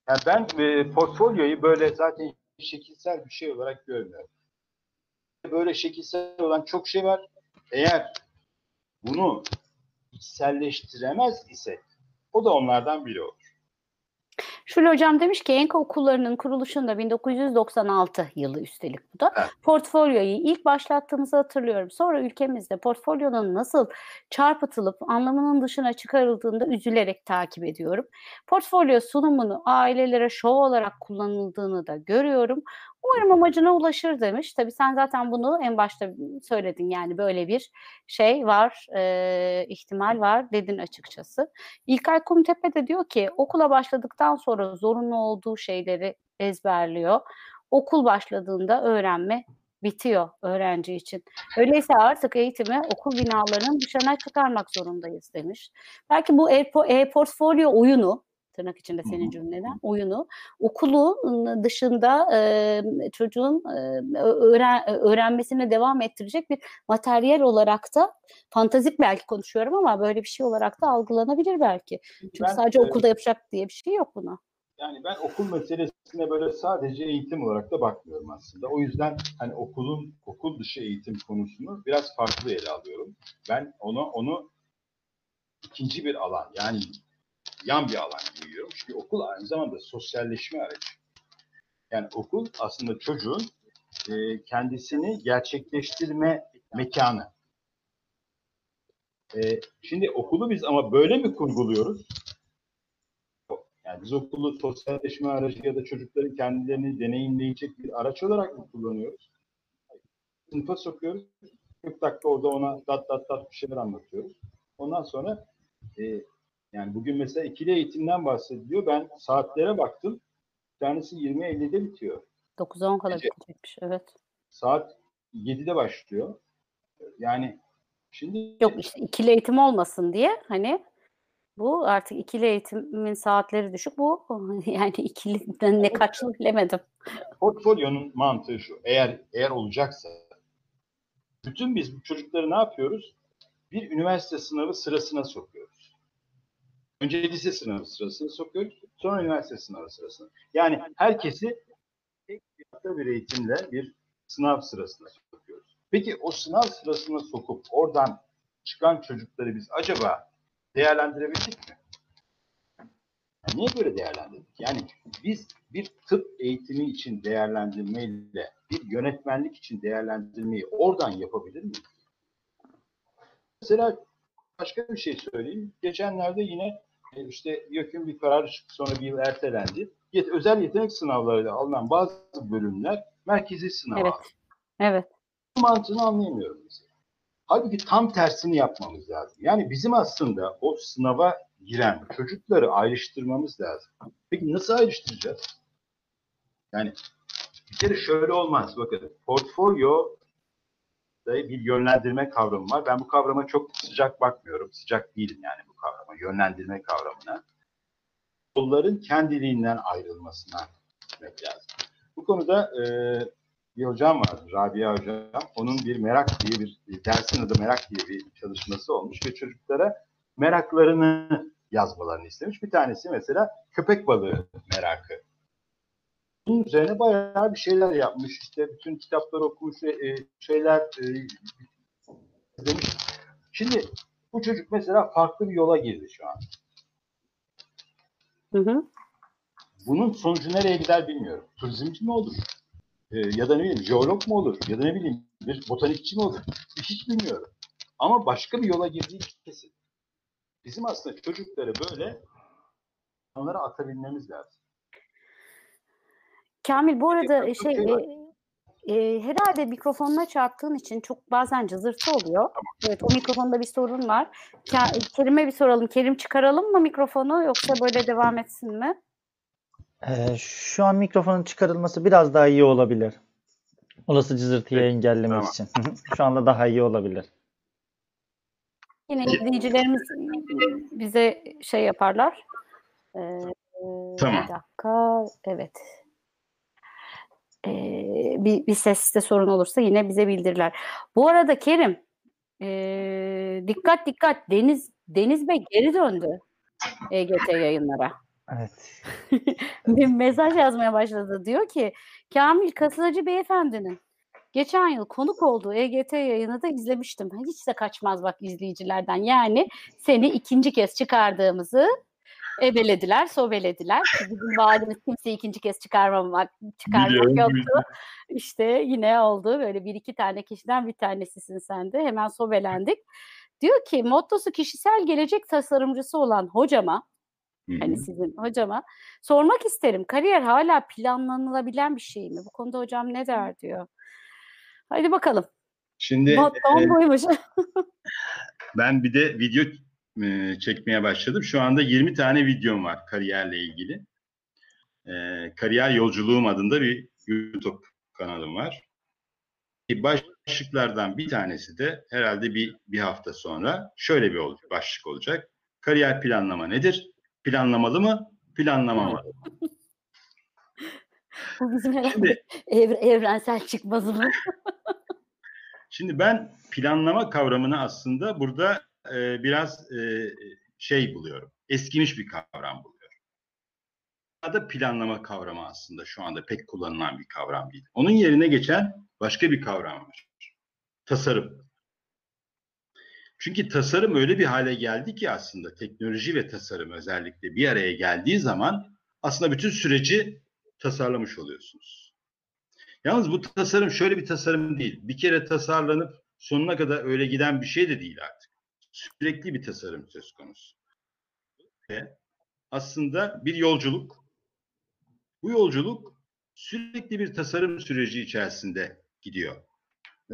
Yani ben e, portfolyoyu böyle zaten şekilsel bir şey olarak görmüyorum. Böyle şekilsel olan çok şey var. Eğer bunu içselleştiremez isek o da onlardan biri olur. Şule Hocam demiş ki Enka okullarının kuruluşunda 1996 yılı üstelik bu da Evet. portfolyoyu ilk başlattığımızı hatırlıyorum. Sonra ülkemizde portfolyonun nasıl çarpıtılıp anlamının dışına çıkarıldığında üzülerek takip ediyorum. Portfolyo sunumunu ailelere şov olarak kullanıldığını da görüyorum. Umarım amacına ulaşır demiş. Tabii sen zaten bunu en başta söyledin yani böyle bir şey var, e, ihtimal var dedin açıkçası. İlkay Kumtepe de diyor ki okula başladıktan sonra zorunlu olduğu şeyleri ezberliyor. Okul başladığında öğrenme bitiyor öğrenci için. Öyleyse artık eğitimi okul binalarının dışına çıkarmak zorundayız demiş. Belki bu e-portfolyo oyunu tırnak içinde senin cümleden oyunu okulun dışında e, çocuğun e, öğren, öğrenmesine devam ettirecek bir materyal olarak da fantazik belki konuşuyorum ama böyle bir şey olarak da algılanabilir belki. Çünkü Ben, sadece e, okulda yapacak diye bir şey yok buna. Yani ben okul meselesine böyle sadece eğitim olarak da bakmıyorum aslında. O yüzden hani okulun okul dışı eğitim konusunu biraz farklı ele alıyorum. Ben onu onu ikinci bir alan yani yan bir alan görüyorum. Çünkü okul aynı zamanda sosyalleşme aracı. Yani okul aslında çocuğun e, kendisini gerçekleştirme mekanı. E, şimdi okulu biz ama böyle mi kurguluyoruz? Yani biz okulu sosyalleşme aracı ya da çocukların kendilerini deneyimleyecek bir araç olarak mı kullanıyoruz? Sınıfa sokuyoruz. 40 dakika orada ona dat dat dat bir şeyler anlatıyoruz. Ondan sonra e, yani bugün mesela ikili eğitimden bahsediliyor. Ben saatlere baktım. Bir tanesi 20.50'de bitiyor. 9'a 10 kadar bitecekmiş. Evet. Saat 7'de başlıyor. Yani şimdi Yok işte ikili eğitim olmasın diye hani bu artık ikili eğitimin saatleri düşük. Bu yani ikiliden ne kaçlı bilemedim. portfolyonun mantığı şu. Eğer eğer olacaksa bütün biz bu çocukları ne yapıyoruz? Bir üniversite sınavı sırasına sokuyoruz. Önce lise sınavı sırasına sokuyoruz. Sonra üniversite sınavı sırasına. Yani herkesi tek bir hafta bir eğitimle bir sınav sırasına sokuyoruz. Peki o sınav sırasına sokup oradan çıkan çocukları biz acaba değerlendirebildik mi? Yani niye böyle değerlendirdik? Yani biz bir tıp eğitimi için değerlendirmeyle bir yönetmenlik için değerlendirmeyi oradan yapabilir miyiz? Mesela başka bir şey söyleyeyim. Geçenlerde yine e, işte YÖK'ün bir kararı çıktı sonra bir yıl ertelendi. Yet, özel yetenek sınavlarıyla alınan bazı bölümler merkezi sınava Evet. aldı. Evet. Bu mantığını anlayamıyorum mesela. Halbuki tam tersini yapmamız lazım. Yani bizim aslında o sınava giren çocukları ayrıştırmamız lazım. Peki nasıl ayrıştıracağız? Yani bir kere şöyle olmaz. Bakın portfolyo bir yönlendirme kavramı var. Ben bu kavrama çok sıcak bakmıyorum. Sıcak değilim yani bu kavrama. Yönlendirme kavramına. Kolların kendiliğinden ayrılmasına gitmek lazım. Bu konuda e, bir hocam var, Rabia hocam. Onun bir merak diye bir dersin adı merak diye bir çalışması olmuş ve çocuklara meraklarını yazmalarını istemiş. Bir tanesi mesela köpek balığı merakı. Bunun üzerine bayağı bir şeyler yapmış. İşte bütün kitaplar okumuş ve e, şeyler e, demiş. Şimdi bu çocuk mesela farklı bir yola girdi şu an. Hı hı. Bunun sonucu nereye gider bilmiyorum. Turizmci mi olur? Ee, ya da ne bileyim jeolog mu olur? Ya da ne bileyim bir botanikçi mi olur? Hiç bilmiyorum. Ama başka bir yola girdiği kesin. Bizim aslında çocukları böyle onlara atabilmemiz lazım. Kamil bu arada Çok şey şey e, e, herhalde mikrofonuna çarptığın için çok bazen cızırtı oluyor. Evet o mikrofonda bir sorun var. Ka- Kerim'e bir soralım. Kerim çıkaralım mı mikrofonu yoksa böyle devam etsin mi? Ee, şu an mikrofonun çıkarılması biraz daha iyi olabilir. Olası cızırtıyı Peki, engellemek tamam. için. Şu anda daha iyi olabilir. Yine izleyicilerimiz bize şey yaparlar. Ee, Tamam. Bir dakika. Evet. Ee, bir, bir seste sorun olursa yine bize bildirirler. Bu arada Kerim ee, dikkat dikkat Deniz Deniz Bey geri döndü EGT yayınlara. Evet. bir mesaj yazmaya başladı. Diyor ki Kamil Kasılacı Beyefendinin geçen yıl konuk olduğu EGT yayını da izlemiştim. Hiç de kaçmaz bak izleyicilerden. Yani seni ikinci kez çıkardığımızı ebelediler, sobelediler. Bizim vaadimiz kimseyi ikinci kez çıkarmamak, çıkarmak yoktu. İşte yine oldu. Böyle bir iki tane kişiden bir tanesisin sen de. Hemen sobelendik. Diyor ki mottosu kişisel gelecek tasarımcısı olan hocama hani sizin hocama sormak isterim. Kariyer hala planlanılabilen bir şey mi? Bu konuda hocam ne der diyor. Hadi bakalım. Şimdi Mottom e, buymuş. ben bir de video e, çekmeye başladım. Şu anda 20 tane videom var kariyerle ilgili. E, Kariyer Yolculuğum adında bir YouTube kanalım var. E, Başlıklardan bir tanesi de herhalde bir, bir hafta sonra şöyle bir ol- başlık olacak. Kariyer planlama nedir? Planlamalı mı? Planlamamalı. Bu bizim herhalde Şimdi ev- evrensel çıkmazımız. Şimdi ben planlama kavramını aslında burada e, biraz e, şey buluyorum. Eskimiş bir kavram buluyorum. dünyada planlama kavramı aslında şu anda pek kullanılan bir kavram değil. Onun yerine geçen başka bir kavram var. Tasarım. Çünkü tasarım öyle bir hale geldi ki aslında teknoloji ve tasarım özellikle bir araya geldiği zaman aslında bütün süreci tasarlamış oluyorsunuz. Yalnız bu tasarım şöyle bir tasarım değil. Bir kere tasarlanıp sonuna kadar öyle giden bir şey de değil artık. Sürekli bir tasarım söz konusu. Ve aslında bir yolculuk. Bu yolculuk sürekli bir tasarım süreci içerisinde gidiyor.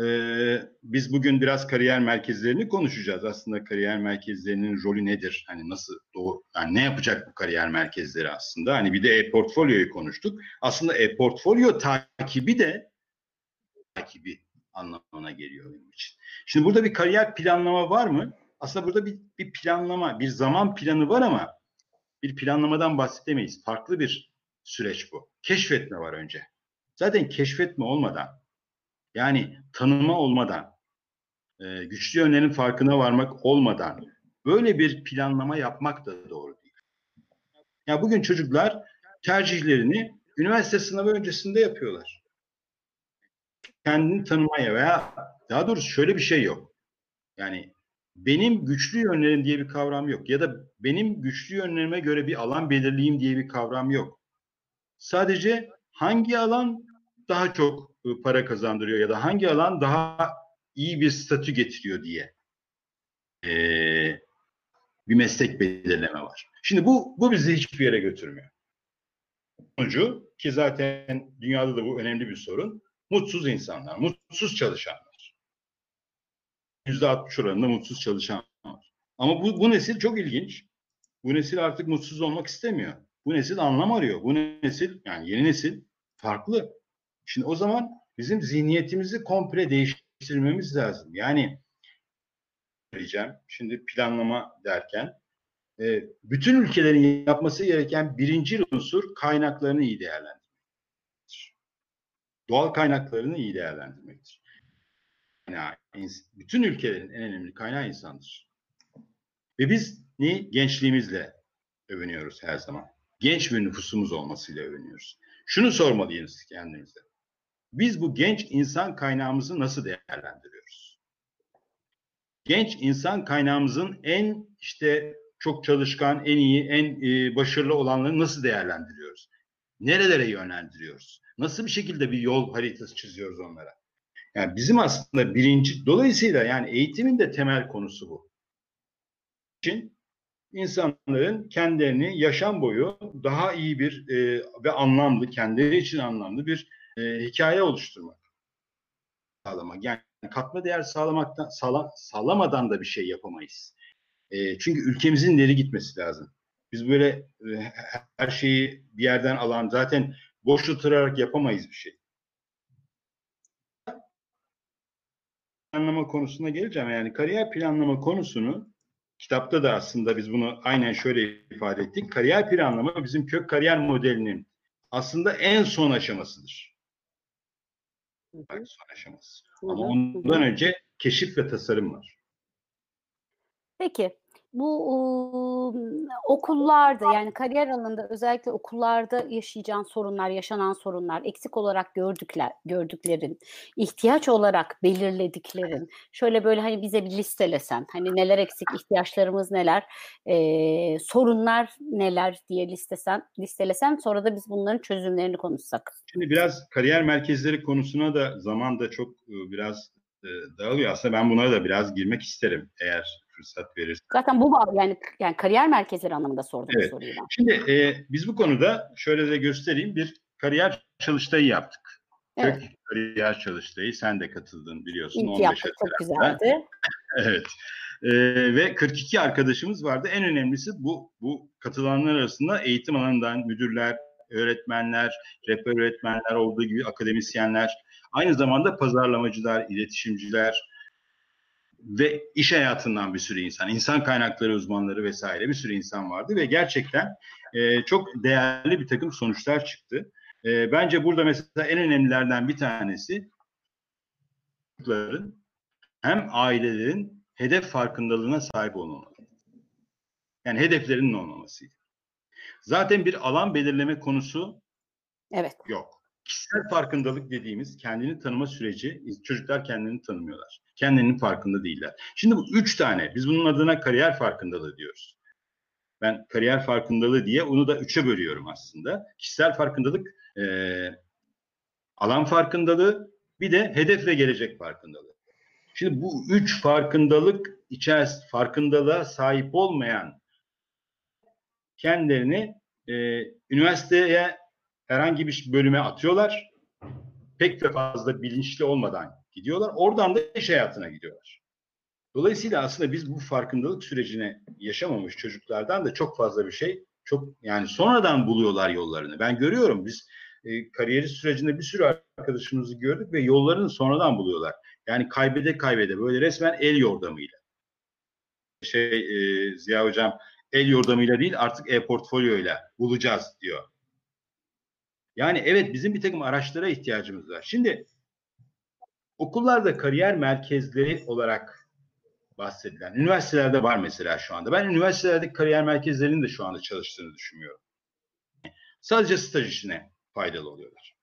Ee, biz bugün biraz kariyer merkezlerini konuşacağız. Aslında kariyer merkezlerinin rolü nedir? Hani nasıl doğru, yani ne yapacak bu kariyer merkezleri aslında? Hani bir de e-portfolyoyu konuştuk. Aslında e-portfolyo takibi de takibi anlamına geliyor benim için. Şimdi burada bir kariyer planlama var mı? Aslında burada bir, bir planlama, bir zaman planı var ama bir planlamadan bahsedemeyiz. Farklı bir süreç bu. Keşfetme var önce. Zaten keşfetme olmadan yani tanıma olmadan, e, güçlü yönlerin farkına varmak olmadan böyle bir planlama yapmak da doğru değil. Ya bugün çocuklar tercihlerini üniversite sınavı öncesinde yapıyorlar. Kendini tanımaya veya daha doğrusu şöyle bir şey yok. Yani benim güçlü yönlerim diye bir kavram yok. Ya da benim güçlü yönlerime göre bir alan belirleyeyim diye bir kavram yok. Sadece hangi alan daha çok ıı, para kazandırıyor ya da hangi alan daha iyi bir statü getiriyor diye ee, bir meslek belirleme var. Şimdi bu bu bizi hiçbir yere götürmüyor. Sonucu ki zaten dünyada da bu önemli bir sorun. Mutsuz insanlar, mutsuz çalışanlar. Yüzde altmış oranında mutsuz çalışan var. Ama bu, bu nesil çok ilginç. Bu nesil artık mutsuz olmak istemiyor. Bu nesil anlam arıyor. Bu nesil yani yeni nesil farklı. Şimdi o zaman bizim zihniyetimizi komple değiştirmemiz lazım. Yani diyeceğim şimdi planlama derken e, bütün ülkelerin yapması gereken birinci unsur kaynaklarını iyi değerlendirmektir. Doğal kaynaklarını iyi değerlendirmektir. Yani bütün ülkelerin en önemli kaynağı insandır. Ve biz ne? Gençliğimizle övünüyoruz her zaman. Genç bir nüfusumuz olmasıyla övünüyoruz. Şunu sormalıyız kendimize. Biz bu genç insan kaynağımızı nasıl değerlendiriyoruz? Genç insan kaynağımızın en işte çok çalışkan, en iyi, en e, başarılı olanları nasıl değerlendiriyoruz? Nerelere yönlendiriyoruz? Nasıl bir şekilde bir yol haritası çiziyoruz onlara? Yani bizim aslında birinci, dolayısıyla yani eğitimin de temel konusu bu. için insanların kendilerini yaşam boyu daha iyi bir e, ve anlamlı, kendileri için anlamlı bir e, hikaye oluşturmak. Sağlamak. Yani katma değer sağlamaktan sağla, sağlamadan da bir şey yapamayız. E, çünkü ülkemizin ileri gitmesi lazım. Biz böyle e, her şeyi bir yerden alan zaten boş oturarak yapamayız bir şey. Planlama konusuna geleceğim. Yani kariyer planlama konusunu kitapta da aslında biz bunu aynen şöyle ifade ettik. Kariyer planlama bizim kök kariyer modelinin aslında en son aşamasıdır. En son aşaması. Ama ondan önce keşif ve tasarım var. Peki bu ıı, okullarda yani kariyer alanında özellikle okullarda yaşayacağın sorunlar, yaşanan sorunlar, eksik olarak gördükler, gördüklerin, ihtiyaç olarak belirlediklerin, şöyle böyle hani bize bir listelesen, hani neler eksik, ihtiyaçlarımız neler, e, sorunlar neler diye listesen, listelesen sonra da biz bunların çözümlerini konuşsak. Şimdi biraz kariyer merkezleri konusuna da zaman da çok biraz dağılıyor. Aslında ben bunlara da biraz girmek isterim eğer fırsat verirsen. Zaten bu yani yani kariyer merkezleri anlamında sordum evet. soruyu ben. Şimdi e, biz bu konuda şöyle de göstereyim bir kariyer çalıştayı yaptık. Evet. Kök kariyer çalıştayı sen de katıldın biliyorsun. İlk 15 yaptık çok güzeldi. evet. E, ve 42 arkadaşımız vardı. En önemlisi bu bu katılanlar arasında eğitim alanından müdürler, öğretmenler, rehber öğretmenler olduğu gibi akademisyenler, aynı zamanda pazarlamacılar, iletişimciler ve iş hayatından bir sürü insan, insan kaynakları uzmanları vesaire bir sürü insan vardı ve gerçekten e, çok değerli bir takım sonuçlar çıktı. E, bence burada mesela en önemlilerden bir tanesi hem ailelerin hedef farkındalığına sahip olmaları. Yani hedeflerinin olmamasıydı. Zaten bir alan belirleme konusu Evet. yok. Kişisel farkındalık dediğimiz kendini tanıma süreci çocuklar kendini tanımıyorlar. Kendilerinin farkında değiller. Şimdi bu üç tane biz bunun adına kariyer farkındalığı diyoruz. Ben kariyer farkındalığı diye onu da üçe bölüyorum aslında. Kişisel farkındalık, e, alan farkındalığı, bir de hedef ve gelecek farkındalığı. Şimdi bu üç farkındalık içerisinde farkındalığa sahip olmayan kendilerini e, üniversiteye herhangi bir bölüme atıyorlar. Pek de fazla bilinçli olmadan gidiyorlar. Oradan da iş hayatına gidiyorlar. Dolayısıyla aslında biz bu farkındalık sürecine yaşamamış çocuklardan da çok fazla bir şey çok yani sonradan buluyorlar yollarını. Ben görüyorum biz e, kariyeri sürecinde bir sürü arkadaşımızı gördük ve yollarını sonradan buluyorlar. Yani kaybede kaybede böyle resmen el yordamıyla. Şey e, Ziya Hocam el yordamıyla değil artık e-portfolyoyla bulacağız diyor. Yani evet bizim bir takım araçlara ihtiyacımız var. Şimdi okullarda kariyer merkezleri olarak bahsedilen, üniversitelerde var mesela şu anda. Ben üniversitelerdeki kariyer merkezlerinin de şu anda çalıştığını düşünmüyorum. Sadece staj işine faydalı oluyorlar.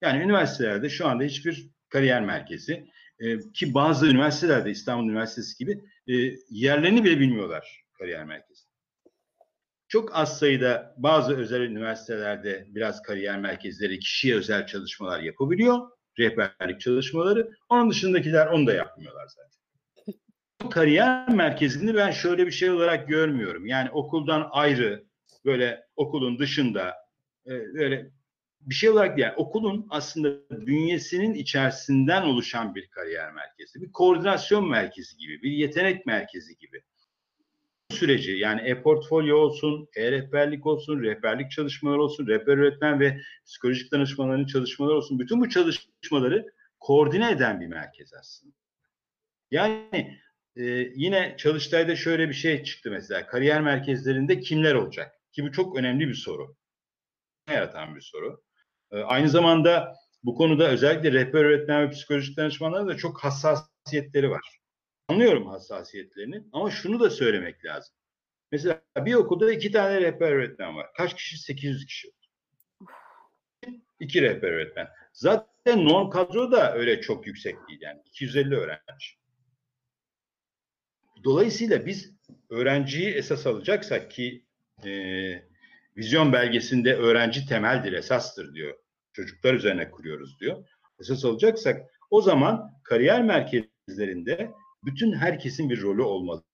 Yani üniversitelerde şu anda hiçbir kariyer merkezi e, ki bazı üniversitelerde İstanbul Üniversitesi gibi e, yerlerini bile bilmiyorlar kariyer merkezi. Çok az sayıda bazı özel üniversitelerde biraz kariyer merkezleri kişiye özel çalışmalar yapabiliyor. Rehberlik çalışmaları. Onun dışındakiler onu da yapmıyorlar zaten. Bu kariyer merkezini ben şöyle bir şey olarak görmüyorum. Yani okuldan ayrı böyle okulun dışında e, böyle bir şey olarak. Yani okulun aslında bünyesinin içerisinden oluşan bir kariyer merkezi. Bir koordinasyon merkezi gibi, bir yetenek merkezi gibi süreci yani e-portfolyo olsun, e-rehberlik olsun, rehberlik çalışmaları olsun, rehber öğretmen ve psikolojik danışmanların çalışmaları olsun. Bütün bu çalışmaları koordine eden bir merkez aslında. Yani e, yine Çalıştay'da şöyle bir şey çıktı mesela. Kariyer merkezlerinde kimler olacak? Ki bu çok önemli bir soru. Yaratan bir soru. E, aynı zamanda bu konuda özellikle rehber öğretmen ve psikolojik danışmanların da çok hassasiyetleri var. Anlıyorum hassasiyetlerini ama şunu da söylemek lazım. Mesela bir okulda iki tane rehber öğretmen var. Kaç kişi? 800 kişi. İki rehber öğretmen. Zaten norm kadro da öyle çok yüksek değil yani. 250 öğrenci. Dolayısıyla biz öğrenciyi esas alacaksak ki e, vizyon belgesinde öğrenci temeldir, esastır diyor. Çocuklar üzerine kuruyoruz diyor. Esas alacaksak o zaman kariyer merkezlerinde bütün herkesin bir rolü olmalı.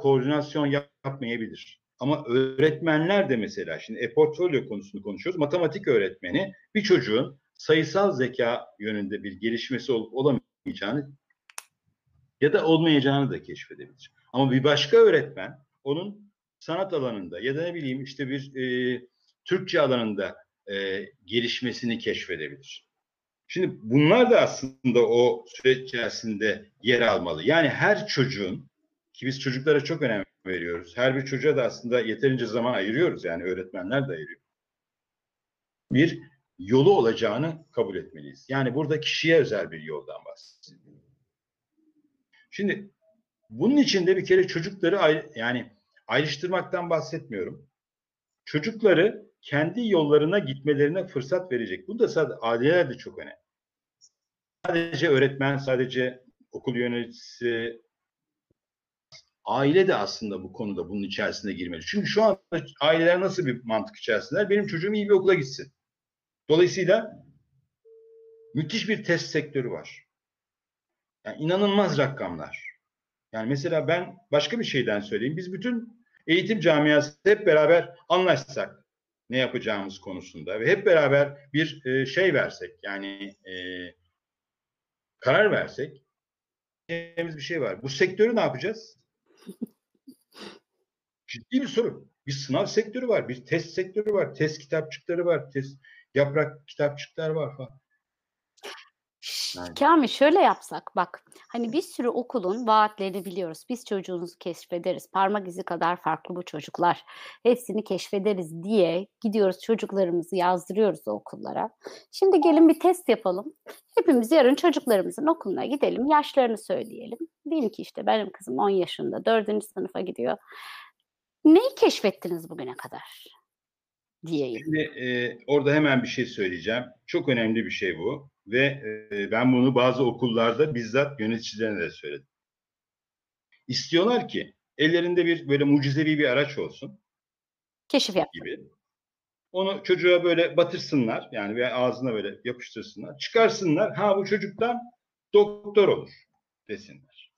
Koordinasyon yapmayabilir. Ama öğretmenler de mesela şimdi e-portfolyo konusunu konuşuyoruz. Matematik öğretmeni bir çocuğun sayısal zeka yönünde bir gelişmesi olup olamayacağını ya da olmayacağını da keşfedebilir. Ama bir başka öğretmen onun sanat alanında ya da ne bileyim işte bir e, Türkçe alanında e, gelişmesini keşfedebilir. Şimdi bunlar da aslında o süreç içerisinde yer almalı. Yani her çocuğun ki biz çocuklara çok önem veriyoruz. Her bir çocuğa da aslında yeterince zaman ayırıyoruz. Yani öğretmenler de ayırıyor. Bir yolu olacağını kabul etmeliyiz. Yani burada kişiye özel bir yoldan bahsediyoruz. Şimdi bunun içinde bir kere çocukları ayrı, yani ayrıştırmaktan bahsetmiyorum. Çocukları kendi yollarına gitmelerine fırsat verecek. Bu da sadece aileler de çok önemli. Sadece öğretmen, sadece okul yöneticisi, aile de aslında bu konuda bunun içerisine girmeli. Çünkü şu anda aileler nasıl bir mantık içerisindeler? Benim çocuğum iyi bir okula gitsin. Dolayısıyla müthiş bir test sektörü var. Yani inanılmaz rakamlar. Yani mesela ben başka bir şeyden söyleyeyim. Biz bütün eğitim camiası hep beraber anlaşsak ne yapacağımız konusunda ve hep beraber bir e, şey versek yani e, karar versek bir şey var. Bu sektörü ne yapacağız? Ciddi bir soru. Bir sınav sektörü var, bir test sektörü var, test kitapçıkları var, test yaprak kitapçıklar var falan. Yani. Kamil şöyle yapsak bak hani bir sürü okulun vaatlerini biliyoruz. Biz çocuğunuzu keşfederiz. Parmak izi kadar farklı bu çocuklar. Hepsini keşfederiz diye gidiyoruz çocuklarımızı yazdırıyoruz o okullara. Şimdi gelin bir test yapalım. Hepimiz yarın çocuklarımızın okuluna gidelim. Yaşlarını söyleyelim. Diyelim ki işte benim kızım 10 yaşında 4. sınıfa gidiyor. neyi keşfettiniz bugüne kadar? Diyeyim. Şimdi e, orada hemen bir şey söyleyeceğim. Çok önemli bir şey bu ve e, ben bunu bazı okullarda bizzat yöneticilerine de söyledim. İstiyorlar ki ellerinde bir böyle mucizevi bir araç olsun Keşif yap. gibi. Onu çocuğa böyle batırsınlar yani ve ağzına böyle yapıştırsınlar. Çıkarsınlar. Ha bu çocuktan doktor olur desinler.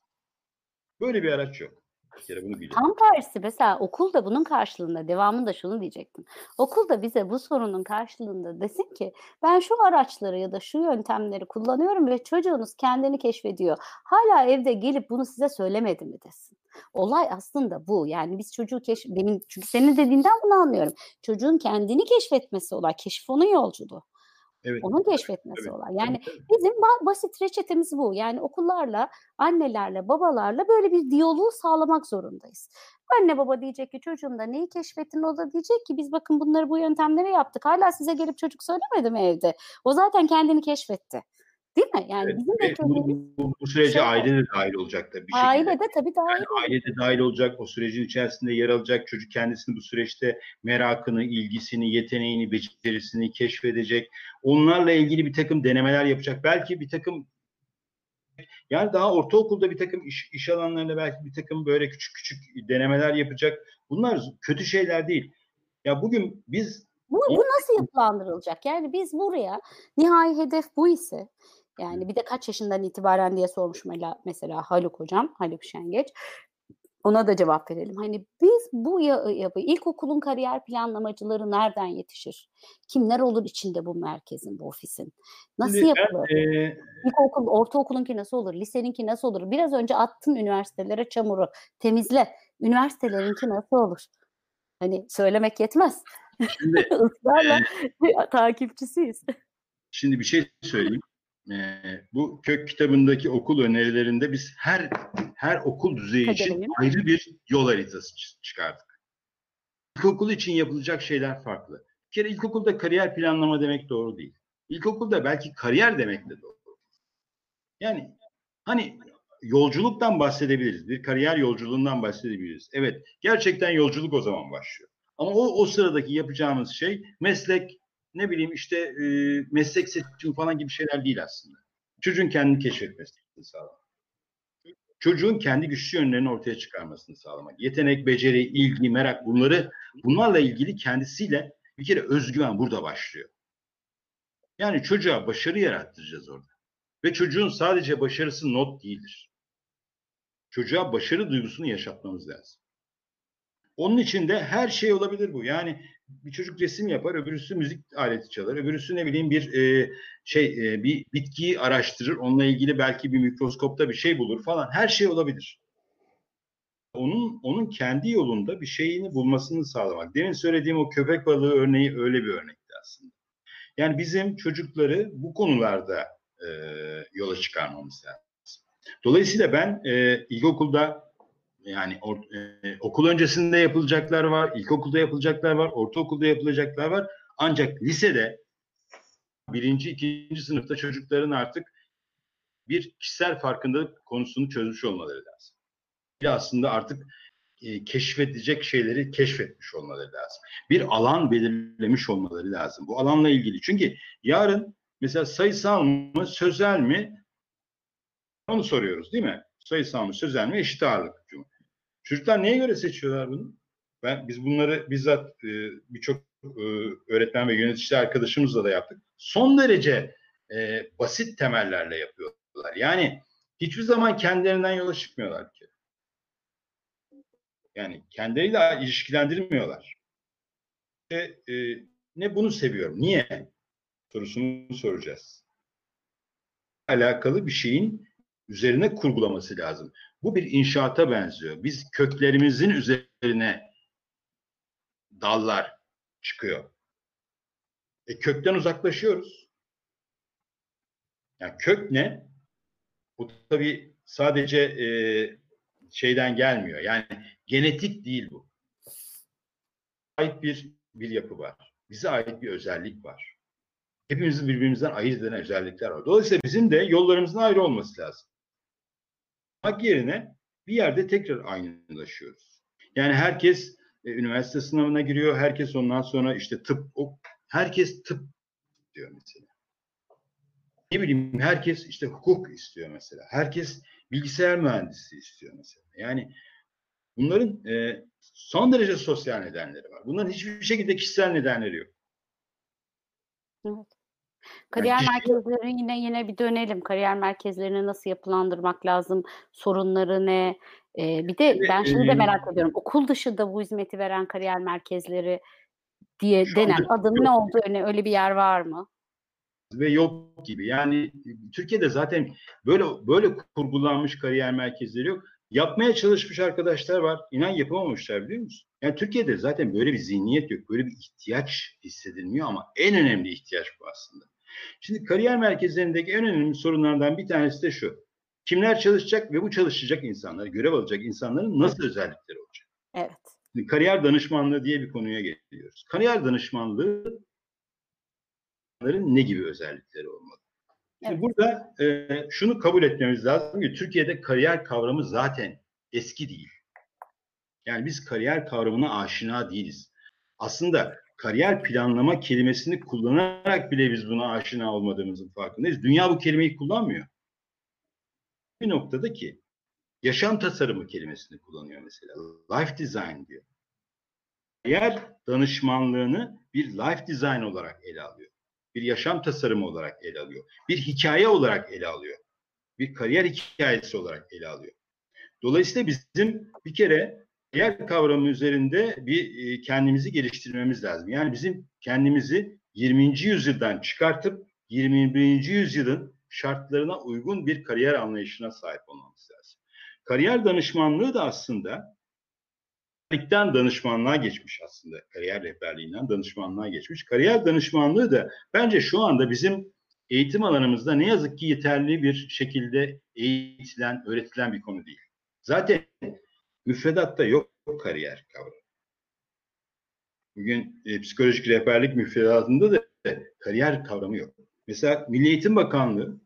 Böyle bir araç yok. Bir kere bunu bilin. Tam tersi mesela okul da bunun karşılığında devamında şunu diyecektim. Okul da bize bu sorunun karşılığında desin ki ben şu araçları ya da şu yöntemleri kullanıyorum ve çocuğunuz kendini keşfediyor. Hala evde gelip bunu size söylemedi mi desin. Olay aslında bu. Yani biz çocuğu keşf benim çünkü senin dediğinden bunu anlıyorum. Çocuğun kendini keşfetmesi olay. Keşif onun yolculuğu. Evet. Onun keşfetmesi Evet. olay. Yani tabii. Bizim ba- basit reçetemiz bu. Yani okullarla, annelerle, babalarla böyle bir diyaloğu sağlamak zorundayız. Anne baba diyecek ki çocuğumda neyi keşfettin o da diyecek ki biz bakın bunları bu yöntemleri yaptık. Hala size gelip çocuk söylemedi mi evde? O zaten kendini keşfetti. Değil mi? Yani Evet, bizim ve bu, bu, bu sürece şey- aile de dahil olacak tabii bir şekilde. aile de tabii dahil. Yani aile de dahil olacak, o sürecin içerisinde yer alacak. Çocuk kendisini bu süreçte merakını, ilgisini, yeteneğini, becerisini keşfedecek. Onlarla ilgili bir takım denemeler yapacak. Belki bir takım yani daha ortaokulda bir takım iş, iş alanlarında belki bir takım böyle küçük küçük denemeler yapacak. Bunlar kötü şeyler değil. Ya bugün biz Bu, bu nasıl yapılandırılacak? Yani biz buraya nihai hedef bu ise yani bir de kaç yaşından itibaren diye sormuş mesela Haluk hocam, Haluk Şengeç. Ona da cevap verelim. Hani biz bu ya- yapı ilkokulun kariyer planlamacıları nereden yetişir? Kimler olur içinde bu merkezin, bu ofisin? Nasıl yapılır? e, İlkokul, ortaokulunki nasıl olur? Liseninki nasıl olur? Biraz önce attın üniversitelere çamuru. Temizle. Üniversitelerinki nasıl olur? Hani söylemek yetmez. şimdi Israrla takipçisiyiz. Şimdi bir şey söyleyeyim. Ee, bu kök kitabındaki okul önerilerinde biz her her okul düzeyi için ayrı bir yol haritası çı- çıkardık. İlkokul için yapılacak şeyler farklı. Bir kere ilkokulda kariyer planlama demek doğru değil. İlkokulda belki kariyer demek de doğru. Yani hani yolculuktan bahsedebiliriz. Bir kariyer yolculuğundan bahsedebiliriz. Evet, gerçekten yolculuk o zaman başlıyor. Ama o o sıradaki yapacağımız şey meslek, ne bileyim işte e, meslek seçimi falan gibi şeyler değil aslında. Çocuğun kendini keşfetmesini sağlamak. Çocuğun kendi güçlü yönlerini ortaya çıkarmasını sağlamak. Yetenek, beceri, ilgi, merak bunları bunlarla ilgili kendisiyle bir kere özgüven burada başlıyor. Yani çocuğa başarı yarattıracağız orada. Ve çocuğun sadece başarısı not değildir. Çocuğa başarı duygusunu yaşatmamız lazım. Onun için de her şey olabilir bu. Yani bir çocuk resim yapar, öbürüsü müzik aleti çalar, öbürüsü ne bileyim bir e, şey e, bir bitkiyi araştırır, onunla ilgili belki bir mikroskopta bir şey bulur falan. Her şey olabilir. Onun onun kendi yolunda bir şeyini bulmasını sağlamak. Demin söylediğim o köpek balığı örneği öyle bir örnekti aslında. Yani bizim çocukları bu konularda e, yola çıkarmamız lazım. Dolayısıyla ben e, ilkokulda yani or, e, okul öncesinde yapılacaklar var, ilkokulda yapılacaklar var, ortaokulda yapılacaklar var. Ancak lisede birinci, ikinci sınıfta çocukların artık bir kişisel farkındalık konusunu çözmüş olmaları lazım. Bir aslında artık e, keşfedecek şeyleri keşfetmiş olmaları lazım. Bir alan belirlemiş olmaları lazım. Bu alanla ilgili. Çünkü yarın mesela sayısal mı, sözel mi onu soruyoruz değil mi? Sayısal mı, sözel mi, eşit ağırlık? Çocuklar neye göre seçiyorlar bunu? Ben biz bunları bizzat e, birçok e, öğretmen ve yönetici arkadaşımızla da yaptık. Son derece e, basit temellerle yapıyorlar. Yani hiçbir zaman kendilerinden yola çıkmıyorlar ki. Yani kendileriyle ilişkilendirmiyorlar. E, e, ne bunu seviyorum. Niye? Sorusunu soracağız. Alakalı bir şeyin üzerine kurgulaması lazım. Bu bir inşaata benziyor. Biz köklerimizin üzerine dallar çıkıyor. E kökten uzaklaşıyoruz. Yani kök ne? Bu tabii sadece e, şeyden gelmiyor. Yani genetik değil bu. Ait bir bir yapı var. Bize ait bir özellik var. Hepimizin birbirimizden ayırt eden özellikler var. Dolayısıyla bizim de yollarımızın ayrı olması lazım. Hak yerine bir yerde tekrar aynılaşıyoruz. Yani herkes e, üniversite sınavına giriyor. Herkes ondan sonra işte tıp, o, herkes tıp diyor mesela. Ne bileyim herkes işte hukuk istiyor mesela. Herkes bilgisayar mühendisi istiyor mesela. Yani bunların e, son derece sosyal nedenleri var. Bunların hiçbir şekilde kişisel nedenleri yok. Evet. Kariyer merkezleri yine yine bir dönelim. Kariyer merkezlerini nasıl yapılandırmak lazım? Sorunları ne? Ee, bir de ben şunu da merak ediyorum. Okul dışında bu hizmeti veren kariyer merkezleri diye denen anda adın yok. ne olduğu öyle, öyle bir yer var mı? ve yok gibi. Yani Türkiye'de zaten böyle böyle kurgulanmış kariyer merkezleri yok. Yapmaya çalışmış arkadaşlar var. İnan yapamamışlar biliyor musun? Yani Türkiye'de zaten böyle bir zihniyet yok. Böyle bir ihtiyaç hissedilmiyor ama en önemli ihtiyaç bu aslında. Şimdi kariyer merkezlerindeki en önemli sorunlardan bir tanesi de şu. Kimler çalışacak ve bu çalışacak insanlar, görev alacak insanların nasıl özellikleri olacak? Evet. Şimdi kariyer danışmanlığı diye bir konuya geliyoruz. Kariyer danışmanlığı ne gibi özellikleri olmalı? Şimdi Evet. burada e, şunu kabul etmemiz lazım ki Türkiye'de kariyer kavramı zaten eski değil. Yani biz kariyer kavramına aşina değiliz. Aslında kariyer planlama kelimesini kullanarak bile biz buna aşina olmadığımızın farkındayız. Dünya bu kelimeyi kullanmıyor. Bir noktada ki yaşam tasarımı kelimesini kullanıyor mesela. Life design diyor. Kariyer danışmanlığını bir life design olarak ele alıyor. Bir yaşam tasarımı olarak ele alıyor. Bir hikaye olarak ele alıyor. Bir kariyer hikayesi olarak ele alıyor. Dolayısıyla bizim bir kere kariyer kavramı üzerinde bir e, kendimizi geliştirmemiz lazım. Yani bizim kendimizi 20. yüzyıldan çıkartıp 21. yüzyılın şartlarına uygun bir kariyer anlayışına sahip olmamız lazım. Kariyer danışmanlığı da aslında rehberlikten danışmanlığa geçmiş aslında. Kariyer rehberliğinden danışmanlığa geçmiş. Kariyer danışmanlığı da bence şu anda bizim eğitim alanımızda ne yazık ki yeterli bir şekilde eğitilen, öğretilen bir konu değil. Zaten müfredatta yok kariyer kavramı. Bugün e, psikolojik rehberlik müfredatında da kariyer kavramı yok. Mesela Milli Eğitim Bakanlığı